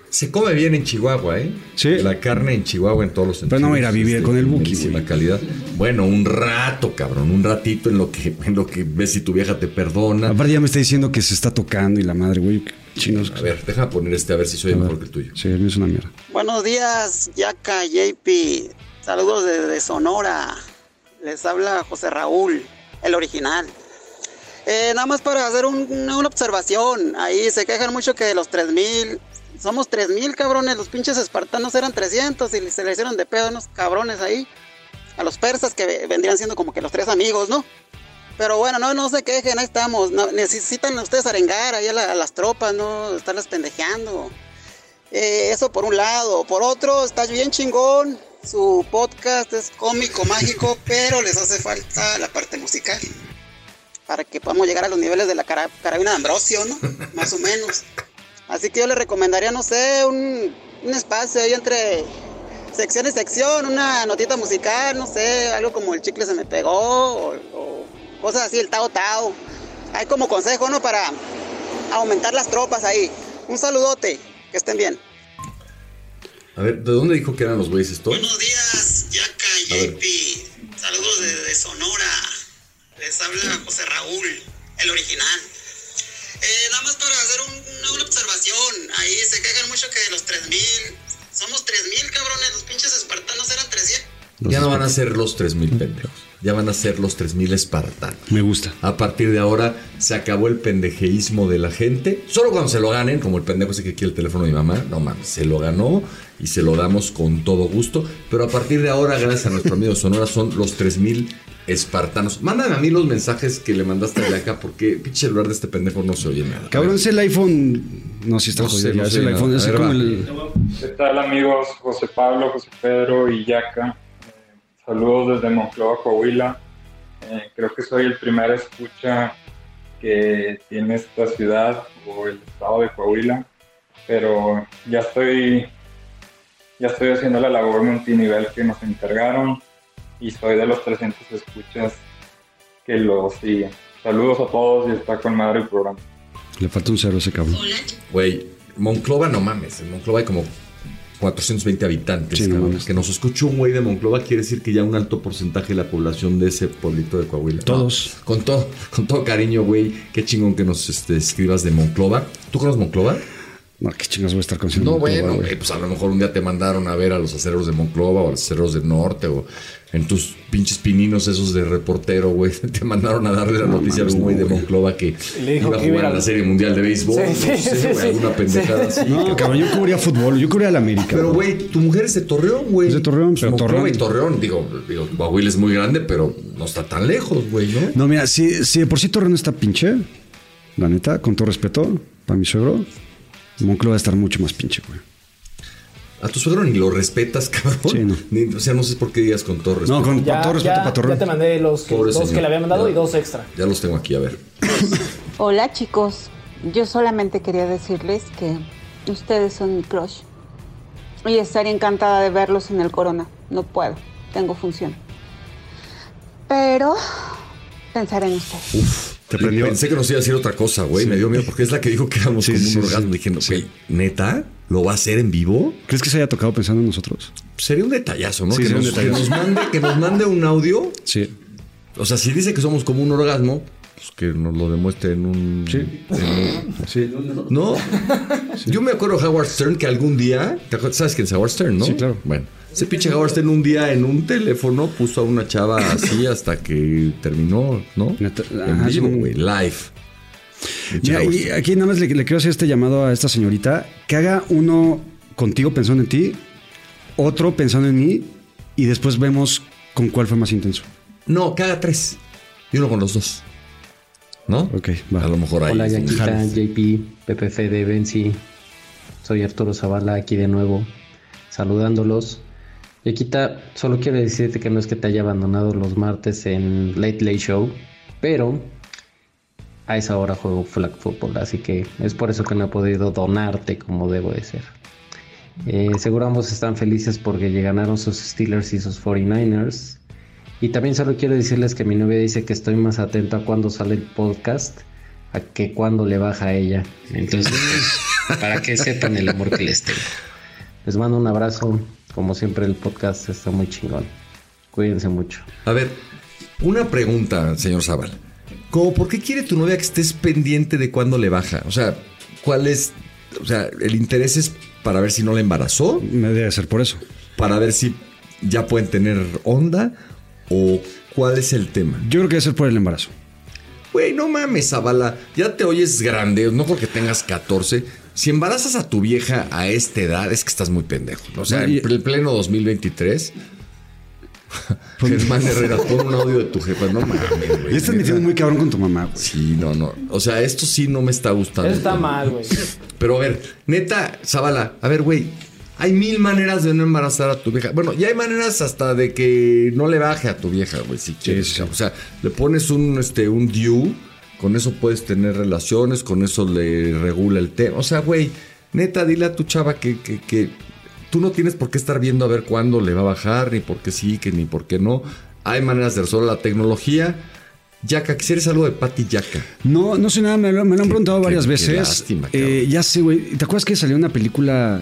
Se come bien en Chihuahua, ¿eh? Sí. La carne en Chihuahua en todos los sentidos. Pero no ir a vivir con el Buki, La güey. calidad. Bueno, un rato, cabrón. Un ratito en lo que, en lo que ves si tu vieja te perdona. Aparte ya me está diciendo que se está tocando y la madre, güey. Chinos. A ver, déjame poner este a ver si soy A ver. mejor que el tuyo. Sí, a mí es una mierda. Buenos días, Yaka, JP. Saludos desde Sonora. Les habla José Raúl, el original. Eh, nada más para hacer un- una, observación. Ahí se quejan mucho que los 3000. Somos 3000 cabrones. Los pinches espartanos eran 300 y se le hicieron de pedo a unos cabrones ahí. A los persas que ve- vendrían siendo como que los tres amigos, ¿no? Pero bueno, no, no se quejen, ahí estamos. No, necesitan ustedes arengar ahí a las tropas, ¿no? Estarlas pendejeando. Eh, eso por un lado. Por otro, está bien chingón. Su podcast es cómico, mágico, pero les hace falta la parte musical. Para que podamos llegar a los niveles de la cara- carabina de Ambrosio, ¿no? Más o menos. Así que yo les recomendaría, no sé, un, un espacio ahí entre sección y sección, una notita musical, no sé, algo como el chicle se me pegó o, o cosas así, el tao tao. Hay como consejo, ¿no? Para aumentar las tropas ahí. Un saludote, que estén bien. A ver, ¿de dónde dijo que eran los güeyes estos? Buenos días, Yaka. JP. Saludos desde Sonora. Les habla José Raúl, el original. Eh, nada más para hacer un- una, una observación. Ahí se quejan mucho que de los 3000. Somos 3000, cabrones. Los pinches espartanos eran 300. Ya no van a ser los 3000 pendejos. Ya van a ser los 3000 espartanos. Me gusta. A partir de ahora se acabó el pendejeísmo de la gente. Solo cuando se lo ganen, como el pendejo ese que quiere el teléfono de mi mamá. No mames, se lo ganó y se lo damos con todo gusto. Pero a parti de ahora, gracias a nuestro amigo Sonora, son los 3000 espartanos. Mándame a mí los mensajes que le mandaste de acá porque pinche celular de este pendejo no se oye nada. Cabrón, es el iPhone. No, si está No jodido. sé, no es sé el nada. iPhone. A Es como el. ¿Qué tal amigos? José Pablo, José Pedro y Yaca. Saludos desde Monclova, Coahuila. Eh, creo que soy el primer escucha que tiene esta ciudad o el estado de Coahuila, pero ya estoy, ya estoy haciendo la labor multinivel que nos encargaron y soy de los 300 escuchas que lo siguen. Saludos a todos y está con madre el programa. Le falta un cero a ese cabrón. Güey, Monclova no mames. En Monclova hay como 420 habitantes. Sí, cabrón. Que nos escuche un güey de Monclova quiere decir que ya un alto porcentaje de la población de ese pueblito de Coahuila. Todos. Con todo, con todo cariño, güey. Qué chingón que nos este, escribas de Monclova. ¿Tú conoces Monclova? No, qué chingas voy a estar conociendo. No, bueno, güey, pues a lo mejor un día te mandaron a ver a los acereros de Monclova o a los acereros del norte o en tus pinches pininos esos de reportero, güey. Te mandaron a darle la noticia a algún güey de Monclova que Le dijo iba a jugar a- en la Serie Mundial de Béisbol. Sí, no sí, sé, güey, sí. alguna pendejada Sí. así. No, cabrón, yo cubría fútbol. Yo cubría la América. Pero, güey, tu mujer es de Torreón, güey. Es de Torreón, Pues pero Monclova Torreón. y Torreón, digo, digo, es muy grande, pero no está tan lejos, güey, ¿no? No, mira, si, si de por sí Torreón está pinche, la neta, con todo respeto, para mi suegro, Monclova va a estar mucho más pinche, güey. A tu suegro ni lo respetas, cabrón. Sí, no. Ni- o sea, no sé por qué digas con todo respeto. No, con Ya, todo respeto ya, Torreón. ya te mandé los que, Pobre dos señor. que le había mandado Ya. y dos extra. Ya los tengo aquí, a ver. Hola chicos, yo solamente quería decirles que ustedes son mi crush y estaría encantada de verlos en el Corona. No puedo, tengo función. Pero pensaré en ustedes. Te prendió. Pensé que nos iba a decir otra cosa, güey. Me dio miedo porque es la que dijo que éramos Sí, como sí, un orgasmo. sí. Dije, no, Sí. güey, ¿neta? ¿Lo va a hacer en vivo? ¿Crees que se haya tocado pensando en nosotros? Sería un detallazo, ¿no? Sí, que, sería nos, un detallazo. que nos mande, que nos mande un audio Sí. O sea, si dice que somos como un orgasmo, pues que nos lo demuestre en un. Sí. en un- Sí. ¿No? Yo me acuerdo de Howard Stern que algún día. ¿te acuerdas? ¿Sabes quién es Howard Stern, no? Sí, claro. Bueno, ese pinche Howard Stern un día en un teléfono puso a una chava así hasta que terminó, ¿no? En vivo, güey, live. Mira, y aquí nada más le, le quiero hacer este llamado a esta señorita, que haga uno contigo pensando en ti, otro pensando en mí, y después vemos con cuál fue más intenso. No, que haga tres. Y uno con los dos. ¿No? Ok, va. A lo mejor ahí. Hola Yaquita. JP, PPF de Benzi. Soy Arturo Zavala aquí de nuevo, saludándolos. Yaquita, solo quiero decirte que no es que te haya abandonado los martes en Late Late Show, pero a esa hora juego flag football, así que es por eso que no he podido donarte como debo de ser. Eh, seguro ambos están felices porque ganaron sus Steelers y sus 49ers. Y también solo quiero decirles que mi novia dice que estoy más atento a cuando sale el podcast a que cuando le baja a ella. Entonces, pues, para que sepan el amor que les tengo. Les mando un abrazo. Como siempre, el podcast está muy chingón. Cuídense mucho. A ver, una pregunta, señor Zaval. ¿Cómo por qué quiere tu novia que estés pendiente de cuándo le baja? O sea, ¿cuál es? O sea, el interés es para ver si no la embarazó, Me debe ser por eso. para ver si ya pueden tener onda o cuál es el tema. Yo creo que debe ser por el embarazo. Güey, no mames, Zavala. Ya te oyes grande, no porque tengas 14. Si embarazas a tu vieja a esta edad, es que estás muy pendejo. O sea, en el pleno 2023. Germán Herrera, pon un audio de tu jefa. No mames, güey. Ya estás metiendo muy cabrón con tu mamá, güey. Sí, no, no. O sea, esto sí no me está gustando. Está mal, güey. Pero a ver, neta, Zavala, a ver, güey. Hay mil maneras de no embarazar a tu vieja. Bueno, ya hay maneras hasta de que no le baje a tu vieja, güey, si quieres. sí. O sea, le pones un, este, un DIU, con eso puedes tener relaciones, con eso le regula el tema. O sea, güey, neta, dile a tu chava que, que, que tú no tienes por qué estar viendo a ver cuándo le va a bajar, ni por qué sí, que ni por qué no. Hay maneras de resolver la tecnología. Yaca, quisieras algo de Patty Yaca. No, no sé nada, me lo, me lo han preguntado varias qué veces. lástima, Eh, ya sé, güey. ¿Te acuerdas que salió una película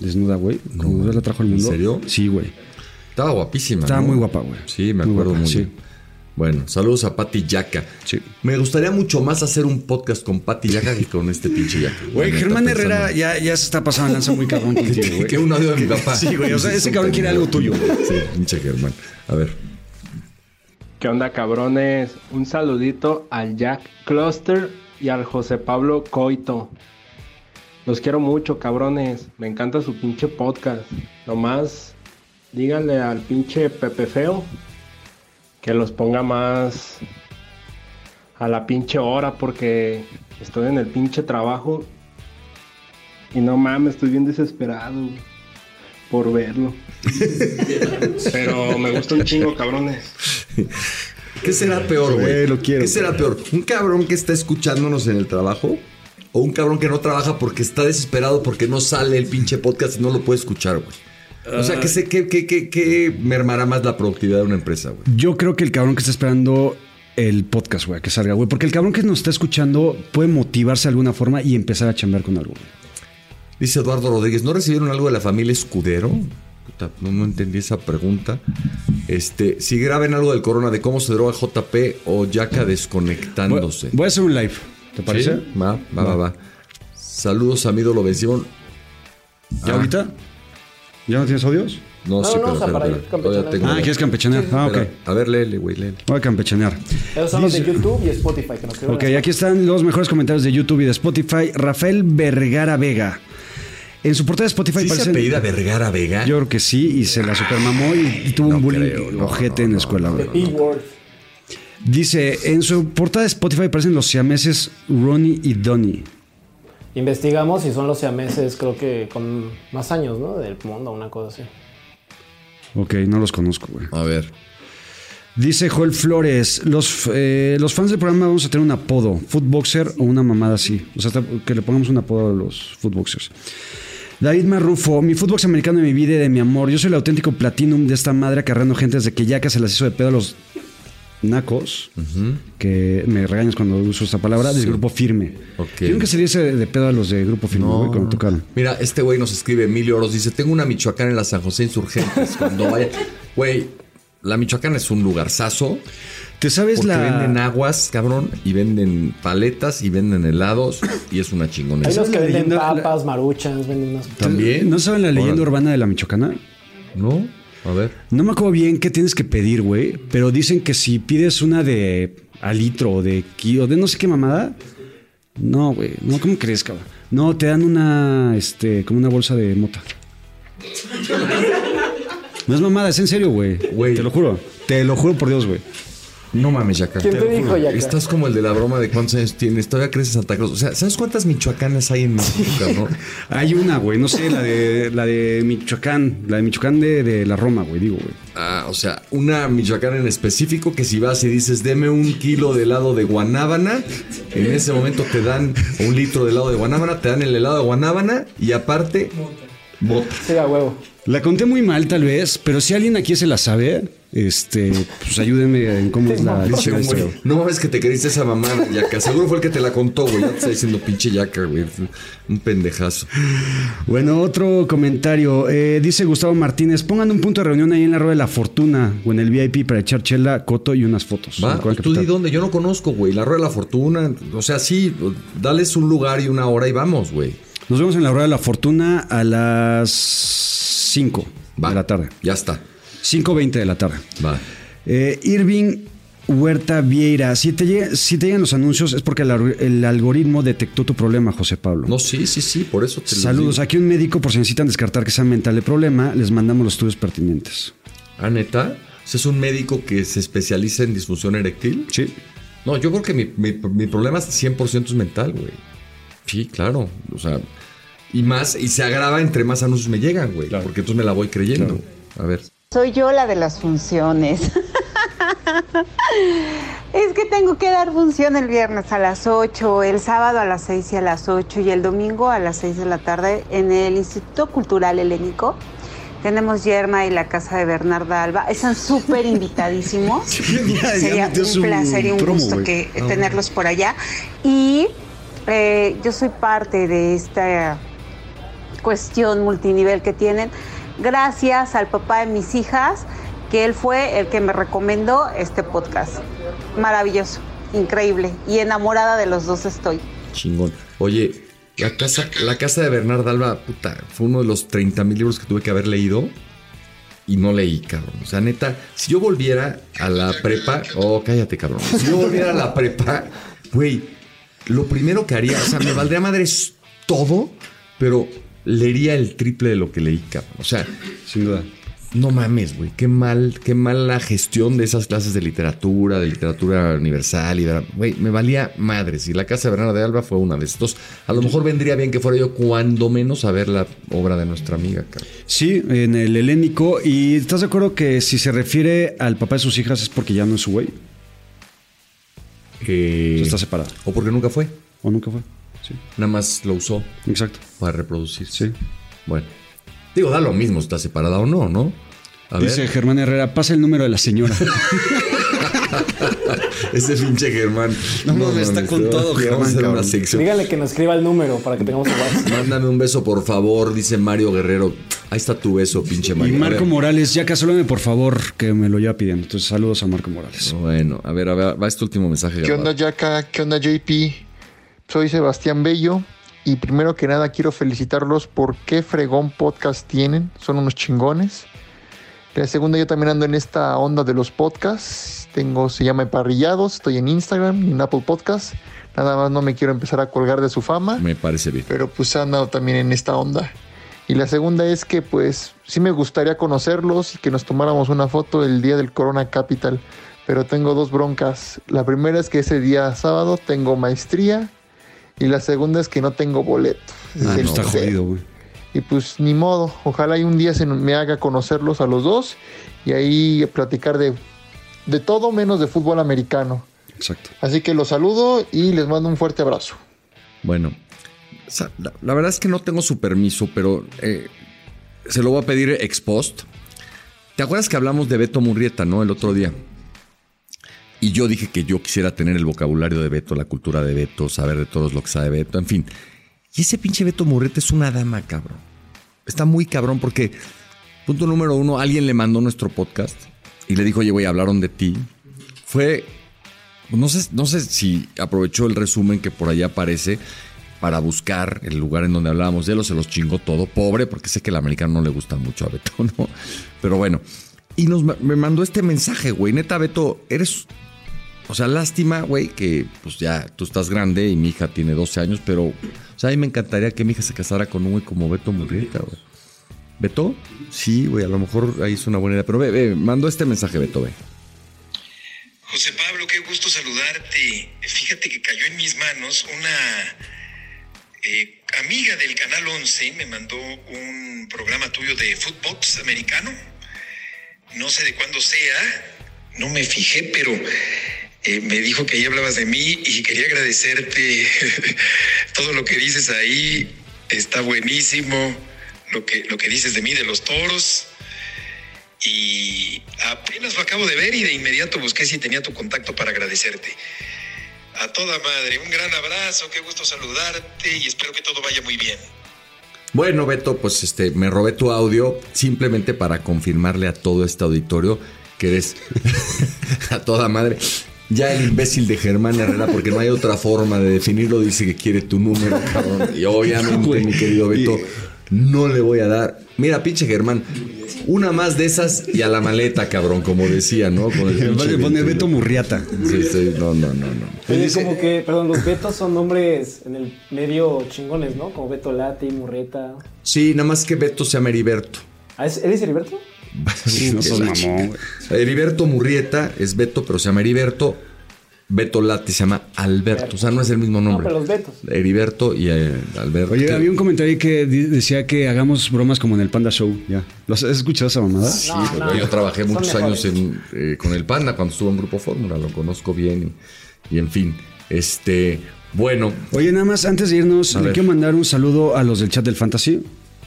desnuda, güey? Como la trajo al ¿En mundo. serio? Sí, güey. Estaba guapísima. Estaba ¿no? muy guapa, güey. Sí, me Muy acuerdo guapa, muy sí. bien. Bueno, saludos a Pati Yaca. Sí. Me gustaría mucho más hacer un podcast con Pati Yaca que con este pinche Yaca. Güey, Germán. Herrera ya, ya se está pasando lanza muy cabrón contigo, güey. Que un audio de mi papá. Sí, güey, o sea, ese cabrón quiere algo tuyo. Sí, pinche Germán. A ver. ¿Qué onda, cabrones? Un saludito al Jack Cluster y al José Pablo Coito. Los quiero mucho, cabrones. Me encanta su pinche podcast. Nomás díganle al pinche Pepe Feo que los ponga más a la pinche hora porque estoy en el pinche trabajo y no mames, estoy bien desesperado por verlo. Pero me gusta un chingo, cabrones. ¿Qué será peor, güey? Güey, lo quiero, ¿Qué será peor? ¿Un cabrón que está escuchándonos en el trabajo? ¿O un cabrón que no trabaja porque está desesperado porque no sale el pinche podcast y no lo puede escuchar, güey? O sea, ¿qué, sé, qué, qué, qué, qué mermará más la productividad de una empresa, güey? Yo creo que el cabrón que está esperando el podcast, güey, que salga, güey. Porque el cabrón que nos está escuchando puede motivarse de alguna forma y empezar a chambear con algo, güey. Dice Eduardo Rodríguez, ¿no recibieron algo de la familia Escudero? Puta, no, no entendí esa pregunta. Este, si graben algo del corona, de cómo se droga JP o Yaka Voy, desconectándose. voy a hacer un live, ¿te parece? ¿Sí? Va, va, va, va. Saludos a mi ídolo vencieron. ¿Ya Ah, ahorita? ¿Ya no tienes audios? No, No, sí, no, pero, o sea, pero, para pero, ir todavía campechanando. tengo- Ah, ¿quieres campechanear? Ah, ok. Pero, A ver, léele, güey, léele. Voy a campechanear. Esos son los de YouTube y Spotify que nos Ok, aquí están los mejores comentarios de YouTube y de Spotify. Rafael Vergara Vega. En su portada de Spotify ¿Sí se parece- apellida Vergara Vega? Yo creo que sí, y se la supermamó y, y tuvo No un bullying creo, ojete no, en la escuela. Dice, en su portada de Spotify aparecen los siameses Ronnie y Donnie. Investigamos y son los siameses, creo que con más años, ¿no? Del mundo, una cosa así. Ok, no los conozco, güey. A ver. Dice Joel Flores, los, eh, los fans del programa vamos a tener un apodo, footboxer o una mamada así. O sea, hasta que le pongamos un apodo a los footboxers. David Marrufo, mi footbox americano de mi vida y de mi amor. Yo soy el auténtico platinum de esta madre acarreando gente desde que Yaka se las hizo de pedo a los nacos, que me regañas cuando uso esta palabra, del grupo firme. Ok. Yo nunca se hice de pedo a los de grupo firme, güey, cuando tocaron. Mira, este güey nos escribe, Emilio Oros, dice, tengo una Michoacán en la San José Insurgentes. Cuando vaya... Güey, la Michoacán es un lugarzazo. ¿Te sabes porque la- venden aguas, cabrón, y venden paletas y venden helados y es una Hay chingonesa. unos que venden leyenda- papas, maruchas, venden unas... También. ¿No saben la leyenda urbana de la Michoacana? No, a ver. No me acuerdo bien qué tienes que pedir, güey. Pero dicen que si pides una de al litro o de kilo, de no sé qué mamada. No, güey. No, ¿cómo crees, cabrón? No, te dan una, este, como una bolsa de mota. No es mamada, es en serio, güey. Te lo juro. Te lo juro por Dios, güey. No mames, Yaca. ¿Quién te dijo. Yaca? Estás como el de la broma de cuántos años tienes. Todavía crees en Santa Cruz. O sea, ¿sabes cuántas michoacanas hay en México, cabrón? Hay una, güey. No sé, la de, la de Michoacán. La de Michoacán de, de la Roma, güey, digo, güey. Ah, o sea, una michoacana en específico que si vas y dices, deme un kilo de helado de guanábana, en ese momento te dan un litro de helado de guanábana, te dan el helado de guanábana y aparte, bota. Sí, a huevo. La conté muy mal, tal vez, pero si alguien aquí se la sabe, este, pues ayúdenme en cómo es la güey. No mames que te creíste esa mamada, Yaca. Seguro fue el que te la contó, güey. Ya te está diciendo pinche Yaca, güey. Un pendejazo. Bueno, otro comentario. Eh, dice Gustavo Martínez, pongan un punto de reunión ahí en la Rueda de la Fortuna o en el VIP para echar chela, coto y unas fotos. Va, tú capital. di dónde, yo no conozco, güey. La Rueda de la Fortuna. O sea, sí, dales un lugar y una hora y vamos, güey. Nos vemos en la Rueda de la Fortuna a las 5 de la tarde. Ya está. 5.20 de la tarde. Va. Eh, Irving Huerta Vieira, si te, llega- si te llegan los anuncios es porque el, algoritmo detectó tu problema, José Pablo. No, sí, sí, sí, por eso te lo Saludos. digo. Aquí un médico, por si necesitan descartar que sea mental el problema, les mandamos los estudios pertinentes. ¿Ah, neta? ¿Ese ¿Es un médico que se especializa en disfunción eréctil? Sí. No, yo creo que mi, mi- mi problema es 100% es mental, güey. Sí, claro. O sea, y más, y se agrava entre más anuncios me llegan, güey. Porque entonces me la voy creyendo. A ver. Soy yo la de las funciones. es que tengo que dar función el viernes a las 8, el sábado a las 6 y a las 8 y el domingo a las 6 de la tarde en el Instituto Cultural Helénico. Tenemos Yerma y la casa de Bernarda Alba. Están súper invitadísimos. Sería un placer y un promo, gusto que Ah, tenerlos por allá. Y eh, yo soy parte de esta cuestión multinivel que tienen. Gracias al papá de mis hijas, que él fue el que me recomendó este podcast. Maravilloso, increíble. Y enamorada de los dos estoy. Chingón. Oye, la casa, la casa de Bernardo Alba, puta, fue uno de los 30 mil libros que tuve que haber leído y no leí, cabrón. O sea, neta, si yo volviera a la prepa, oh, cállate, cabrón. Si yo volviera a la prepa, güey, lo primero que haría, o sea, me valdría madres todo, pero leería el triple de lo que leí, cabrón. O sea, sin duda. No mames, güey. Qué mal, qué mal la gestión de esas clases de literatura, de literatura universal y güey, me valía madres. Y la casa de Bernardo de Alba fue una de estos. A lo mejor vendría bien que fuera yo cuando menos a ver la obra de nuestra amiga, cabrón. Sí, en el helénico. ¿Y estás de acuerdo que si se refiere al papá de sus hijas es porque ya no es su güey? Que está separado. O porque nunca fue. O nunca fue. Sí. Nada más lo usó. Exacto. Para reproducir. Sí. Bueno. Digo, da lo mismo si está separada o no, ¿no? A Dice ver. Germán Herrera, pasa el número de la señora. Ese pinche Germán. No mames, está con todo, Germán, una sección. Díganle que nos escriba el número para que tengamos WhatsApp. Mándame un beso, por favor, dice Mario Guerrero. Ahí está tu beso, pinche y Mario. A Marco. Morales, ya casólame por favor, que me lo lleva pidiendo. Entonces, saludos a Marco Morales. Bueno, a ver, a ver, va este último mensaje. ¿Qué onda, Yaka? ¿Qué onda, JP? Soy Sebastián Bello y primero que nada quiero felicitarlos por qué fregón podcast tienen. Son unos chingones. La segunda, yo también ando en esta onda de los podcasts. Tengo, se llama Parrillados, estoy en Instagram y en Apple Podcasts. Nada más no me quiero empezar a colgar de su fama, Me parece bien. pero pues he andado también en esta onda. Y la segunda es que pues sí me gustaría conocerlos y que nos tomáramos una foto el día del Corona Capital. Pero tengo dos broncas. La primera es que ese día sábado tengo maestría y la segunda es que no tengo boleto. Ah, no, está jodido, güey. Y pues ni modo, ojalá y un día se me haga conocerlos a los dos y ahí platicar de, de todo menos de fútbol americano. Exacto. Así que los saludo y les mando un fuerte abrazo. Bueno, la, verdad es que no tengo su permiso, pero eh, se lo voy a pedir ex post. ¿Te acuerdas que hablamos de Beto Murrieta, no? El otro día. Y yo dije que yo quisiera tener el vocabulario de Beto, la cultura de Beto, saber de todos lo que sabe Beto, en fin. Y ese pinche Beto Murrieta es una dama, cabrón. Está muy cabrón porque, punto número uno, alguien le mandó nuestro podcast y le dijo, oye, güey, hablaron de ti. Fue, no sé, no sé si aprovechó el resumen que por ahí aparece para buscar el lugar en donde hablábamos de él se los chingó todo, pobre, porque sé que el americano no le gusta mucho a Beto, ¿no? Pero bueno, y nos me mandó este mensaje, güey, neta, Beto, eres, o sea, lástima, güey, que pues ya tú estás grande y mi hija tiene 12 años, pero, o sea, a mí me encantaría que mi hija se casara con un güey como Beto Murrieta, güey. ¿Beto? Sí, güey, a lo mejor ahí es una buena idea, pero ve, ve, mandó este mensaje, Beto, ve. José Pablo, qué gusto saludarte. Fíjate que cayó en mis manos una eh, amiga del Canal 11, me mandó un programa tuyo de Footbox americano. No sé de cuándo sea, no me fijé, pero eh, me dijo que ahí hablabas de mí y quería agradecerte todo lo que dices ahí. Está buenísimo lo que, lo que dices de mí, de los toros. Y apenas lo acabo de ver y de inmediato busqué si tenía tu contacto para agradecerte. A toda madre, un gran abrazo, qué gusto saludarte y espero que todo vaya muy bien. Bueno, Beto, pues este, me robé tu audio simplemente para confirmarle a todo este auditorio que eres a toda madre. Ya el imbécil de Germán Herrera, porque no hay otra forma de definirlo, dice que quiere tu número, cabrón. Y obviamente, mi querido Beto, no le voy a dar. Mira, pinche Germán, una más de esas y a la maleta, cabrón, como decía, ¿no? Con el pinche Le pone Beto. Murriata. Sí, sí, no, no, no, no. Oye, como que, perdón, los Betos son nombres en el medio chingones, ¿no? Como Beto Lati, Murrieta. Sí, nada más que Beto se llama Heriberto. Ah, ¿es- ¿Eres Heriberto? Sí, no sos mamón. Heriberto Murrieta es Beto, pero se llama Heriberto. Beto Lati se llama Alberto. O sea, no es el mismo No, nombre. pero los Betos. Heriberto y eh, Alberto. Oye, había un comentario ahí que decía que hagamos bromas como en el Panda Show. Ya. ¿Lo has escuchado esa mamada? Sí, yo trabajé muchos mejores. años en, eh, con el Panda cuando estuvo en Grupo Fórmula, lo conozco bien y, y en fin. Este, bueno. Oye, nada más antes de irnos, A le ver. quiero mandar un saludo a los del chat del Fantasy.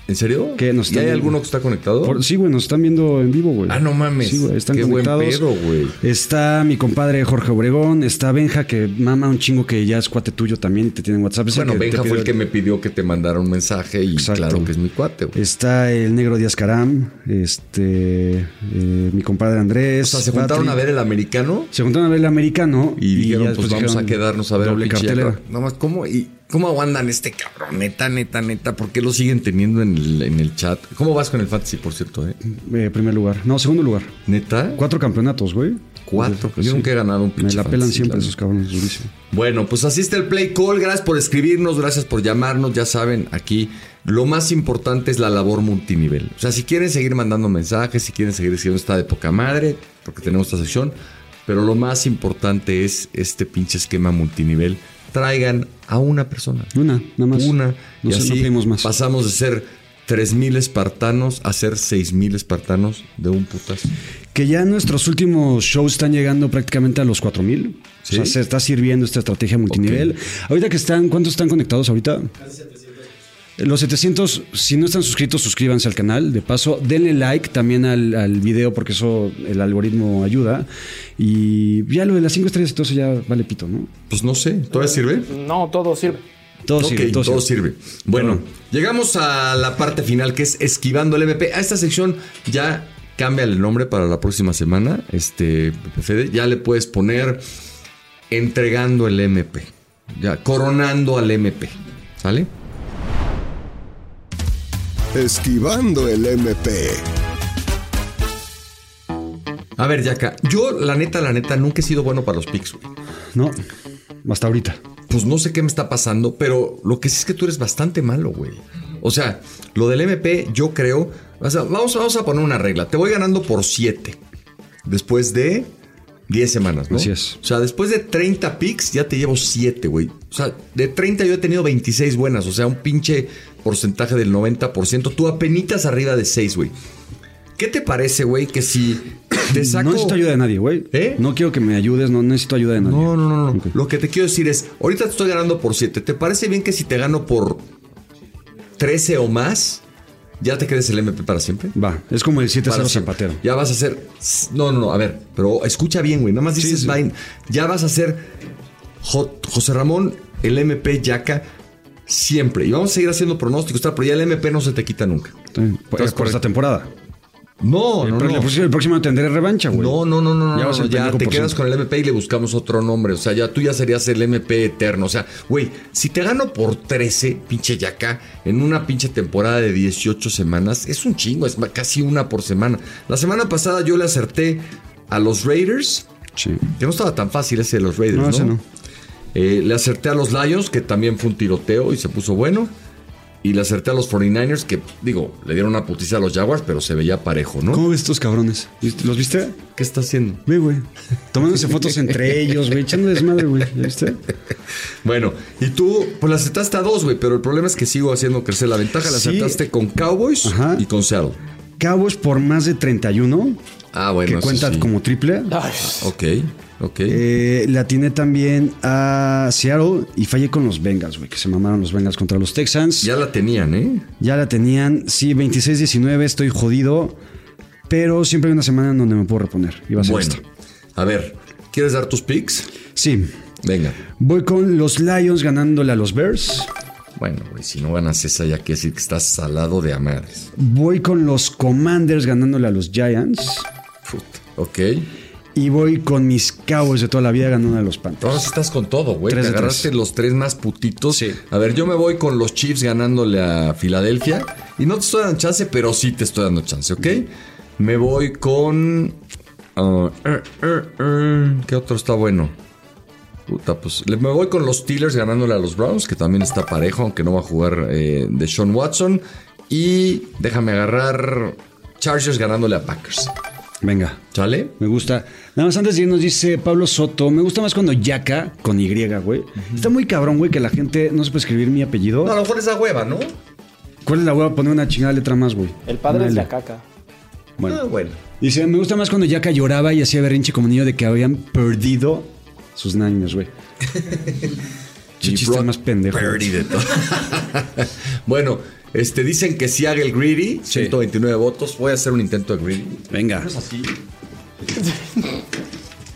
¿En serio? Nos ¿Y hay alguno que está conectado? Por- sí, güey, nos están viendo en vivo, güey. Ah, no mames. Sí, güey, están Qué buen conectados. pedo, güey. Está mi compadre Jorge Obregón, está Benja, que mama un chingo que ya es cuate tuyo también, te tiene en WhatsApp. Bueno, que Benja fue el que me pidió que te mandara un mensaje y claro que es mi cuate, güey. Está el negro Díaz Caram, este, eh, mi compadre Andrés. O sea, se juntaron Patrick. a ver el americano Se juntaron a ver el americano y dijeron, ya pues vamos a quedarnos a ver doble el cartelera. Nada más, ¿cómo, y, ¿cómo aguantan este cabrón? Neta, neta, neta. ¿Por qué lo siguen teniendo en el, en el chat? ¿Cómo vas con el fantasy, por cierto? Eh? Eh, primer lugar. No, segundo lugar. ¿Neta? Cuatro campeonatos, güey. Cuatro. Yo sí. nunca he ganado un Me pinche la pelan fantasy, siempre esos cabrones, durísimo. Bueno, pues así está el Play Call. Gracias por escribirnos, gracias por llamarnos. Ya saben, aquí lo más importante es la labor multinivel. O sea, si quieren seguir mandando mensajes, si quieren seguir escribiendo, está de poca madre, porque tenemos esta sección. Pero lo más importante es este pinche esquema multinivel. Traigan a una persona. Una, nada más. Una. No y sé, no así pedimos más. pasamos de ser 3.000 espartanos a ser 6.000 espartanos de un putazo. Que ya nuestros últimos shows están llegando prácticamente a los 4000. Sí. O sea, se está sirviendo esta estrategia multinivel. Ahorita que están, ¿cuántos están conectados ahorita? Los 700, si no están suscritos, suscríbanse al canal. De paso, denle like también al, al video porque eso el algoritmo ayuda. Y ya lo de las 5 estrellas y todo eso ya vale pito, ¿no? Pues no sé, ¿todavía sirve? No, todo sirve. Todo sirve, todo, todo sirve. sirve. Bueno, llegamos a la parte final que es esquivando el MP. A esta sección ya cambia el nombre para la próxima semana. Este, Fede, ya le puedes poner entregando el MP. Ya, coronando al MP. ¿Sale? Esquivando el MP. A ver, Yaka, yo la neta, la neta, nunca he sido bueno para los picks, güey. No, hasta ahorita. Pues no sé qué me está pasando, pero lo que sí es que tú eres bastante malo, güey. O sea, lo del MP, yo creo. o sea, vamos, vamos a poner una regla. Te voy ganando por 7. Después de 10 semanas, ¿no? Así es. O sea, después de 30 picks, ya te llevo 7, güey. O sea, de 30 yo he tenido 26 buenas. O sea, un pinche porcentaje del 90%. Tú apenitas arriba de 6, güey. ¿Qué te parece, güey, que si te saco... No necesito ayuda de nadie, güey. No quiero que me ayudes, no necesito ayuda de nadie. ¿Eh? No, no, no, no. Lo que te quiero decir es, ahorita te estoy ganando por 7. ¿Te parece bien que si te gano por 13 o más, ya te quedes el MP para siempre? Va, es como el 7-0 Para siempre. zapatero. Ya vas a hacer... No, no, no, a ver, pero escucha bien, güey. Nada más dices, sí. vain- ya vas a hacer Jo- José Ramón, el MP Yaca, siempre. Y vamos a seguir haciendo pronósticos, tal, pero ya el MP no se te quita nunca. Por, por esta temporada. No, el, no, el próximo- tendré revancha, güey. No, no, no, no, Ya te quedas con el MP y le buscamos otro nombre. O sea, ya tú ya serías el MP eterno. O sea, güey, si te gano por 13, pinche yaca, en una pinche temporada de 18 semanas, es un chingo, es casi una por semana. La semana pasada yo le acerté a los Raiders, Sí. que no estaba tan fácil ese de los Raiders, No, ¿no? ese no. Eh, le acerté a los Lions, que también fue un tiroteo y se puso bueno. Y le acerté a los 49ers, que digo, le dieron una putiza a los Jaguars, pero se veía parejo, ¿no? ¿Cómo ves estos cabrones? ¿Viste- ¿Los viste? ¿Qué está haciendo? Ve, güey. Tomándose fotos entre ellos, güey. Echando desmadre, güey. ¿Ya viste? Bueno, y tú, pues la acertaste a dos, güey, pero el problema es que sigo haciendo crecer la ventaja. La Sí. acertaste con Cowboys y con Seattle. Cowboys por más de 31, Ah, bueno. que cuenta sí. como triple. Ok, ok. Eh, la tiene también a Seattle y fallé con los Bengals, güey, que se mamaron los Bengals contra los Texans. Ya la tenían, ¿eh? Ya la tenían, sí, 26-19, estoy jodido, pero siempre hay una semana en donde me puedo reponer. Y va a ser Bueno, a ver, ¿quieres dar tus picks? Sí. Venga. Voy con los Lions ganándole a los Bears. Bueno, güey, si no ganas esa, ya quiere decir que estás salado de amares. Voy con los Commanders ganándole a los Giants. Ok. Y voy con mis Cowboys de toda la vida ganándole a los Panthers. Ahora sí estás con todo, güey. Te agarraste tres. los tres más putitos. A ver, yo me voy con los Chiefs ganándole a Filadelfia. Y no te estoy dando chance, pero sí te estoy dando chance, ¿ok? Me voy con. ah, er, er, er, ¿Qué otro está bueno? Puta, pues me voy con los Steelers ganándole a los Browns, que también está parejo, aunque no va a jugar eh, de Sean Watson. Y déjame agarrar Chargers ganándole a Packers. Venga. ¿Sale? Me gusta. Nada más antes de irnos dice Pablo Soto, me gusta más cuando Yaka, con Y, güey. Está muy cabrón, güey, que la gente no sepa escribir mi apellido. No, a lo mejor es la hueva, ¿no? ¿Cuál es la hueva? Poner una chingada letra más, güey. El padre Una es L. la caca. Bueno. Ah, bueno. Dice, me gusta más cuando Yaka lloraba y hacía berrinche como niño de que habían perdido sus niños, güey. Chiste más pendejo. Purdy de todo. bueno, este, dicen que si haga el greedy, 129 votos. Voy a hacer un intento de greedy. Venga. ¿No es así?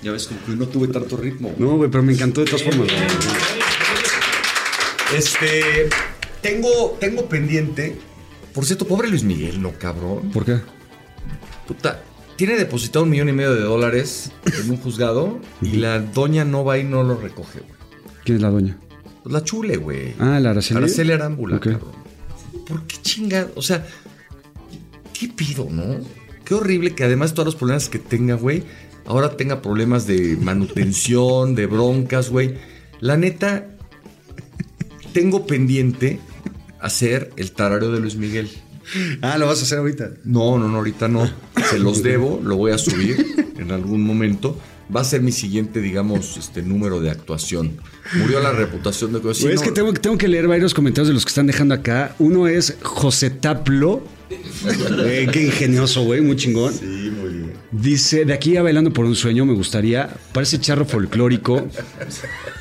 Ya ves, como que no tuve tanto ritmo. No, güey, pero me encantó de todas formas. güey. Este, tengo, tengo pendiente. Por cierto, pobre Luis Miguel, no cabrón. ¿Por qué? Puta, tiene depositado un millón y medio de dólares en un juzgado y la doña no va y no lo recoge, güey. ¿Quién es la doña? Pues la chule, güey. Ah, la Araceli. Araceli Arámbula, Ok. cabrón. ¿Por qué chinga? O sea, ¿qué pido, no? Qué horrible que además de todos los problemas que tenga, güey, ahora tenga problemas de manutención, de broncas, güey. La neta, tengo pendiente hacer el tarario de Luis Miguel. Ah, lo vas a hacer ahorita. No, no, no, ahorita no. Se los debo, lo voy a subir en algún momento. Va a ser mi siguiente, digamos, este número de actuación. Murió la reputación de sí, Güey, es que tengo, tengo que leer varios comentarios de los que están dejando acá. Uno es José Taplo. Güey, qué ingenioso, güey, muy chingón. Sí, muy bien. Dice, de aquí a Bailando por un Sueño me gustaría, parece charro folclórico.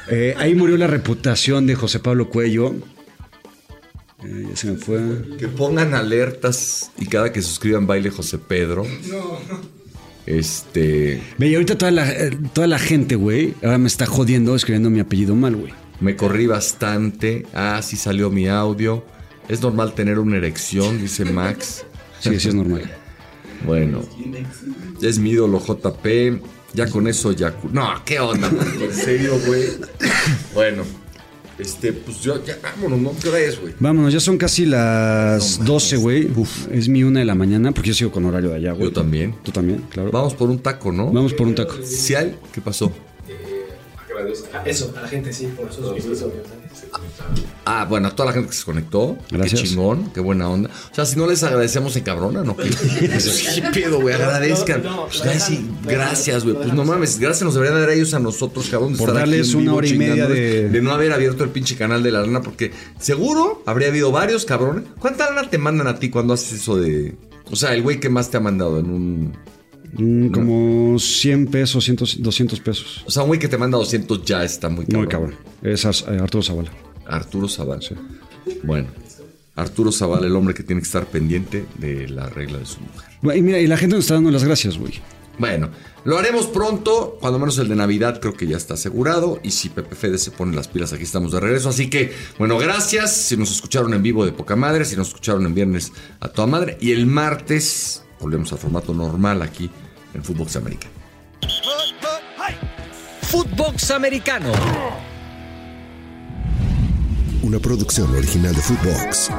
Eh, ahí murió la reputación de José Pablo Cuello. Eh, ya se me fue. Que pongan alertas y cada que suscriban baile José Pedro. Este. Ve, y ahorita toda la, eh, toda la gente, güey, ahora me está jodiendo escribiendo mi apellido mal, güey. Me corrí bastante. Ah, sí salió mi audio. Es normal tener una erección, dice Max. Sí, sí es normal. Bueno. Es mi ídolo JP. Ya con eso ya. No, ¿qué onda? En serio, güey. Bueno. Este, pues yo, ya vámonos, ¿no? ¿Qué hora es, güey? Vámonos, ya son casi las 12, güey. Uf, es mi una de la mañana porque yo sigo con horario de allá, güey. Yo también. Tú también, claro. Vamos por un taco, ¿no? Vamos por un taco. Si hay, ¿qué pasó? Eso, a la gente sí, por esos episodios. Ah, bueno, a toda la gente que se conectó. Gracias. Qué chingón, qué buena onda. O sea, si no les agradecemos en cabrona, ¿no? ¿Qué, ¿Qué pedo, güey? Agradezcan. No, no, Pues, sí, gracias, güey. Pues no mames, gracias nos deberían dar a ellos a nosotros, cabrón. de Por estar aquí darles en una hora y media chingándoles, de- no haber abierto el pinche canal de la lana, porque seguro habría habido varios cabrones. ¿Cuánta lana te mandan a ti cuando haces eso de. O sea, el güey que más te ha mandado en un. Mm, como 100 pesos, 100, 200 pesos. O sea, un güey que te manda 200 ya está muy cabrón. Muy cabrón. Es eh, Arturo Zavala. Arturo Zavala. Bueno, Arturo Zavala, el hombre que tiene que estar pendiente de la regla de su mujer. Y mira, y la gente nos está dando las gracias, güey. Bueno, lo haremos pronto, cuando menos el de Navidad creo que ya está asegurado. Y si Pepe Fede se pone las pilas, aquí estamos de regreso. Así que, bueno, gracias. Si nos escucharon en vivo de poca madre, si nos escucharon en viernes a toda madre. Y el martes volvemos al formato normal aquí en Footbox Americano. Footbox Americano. Una producción original de Footbox.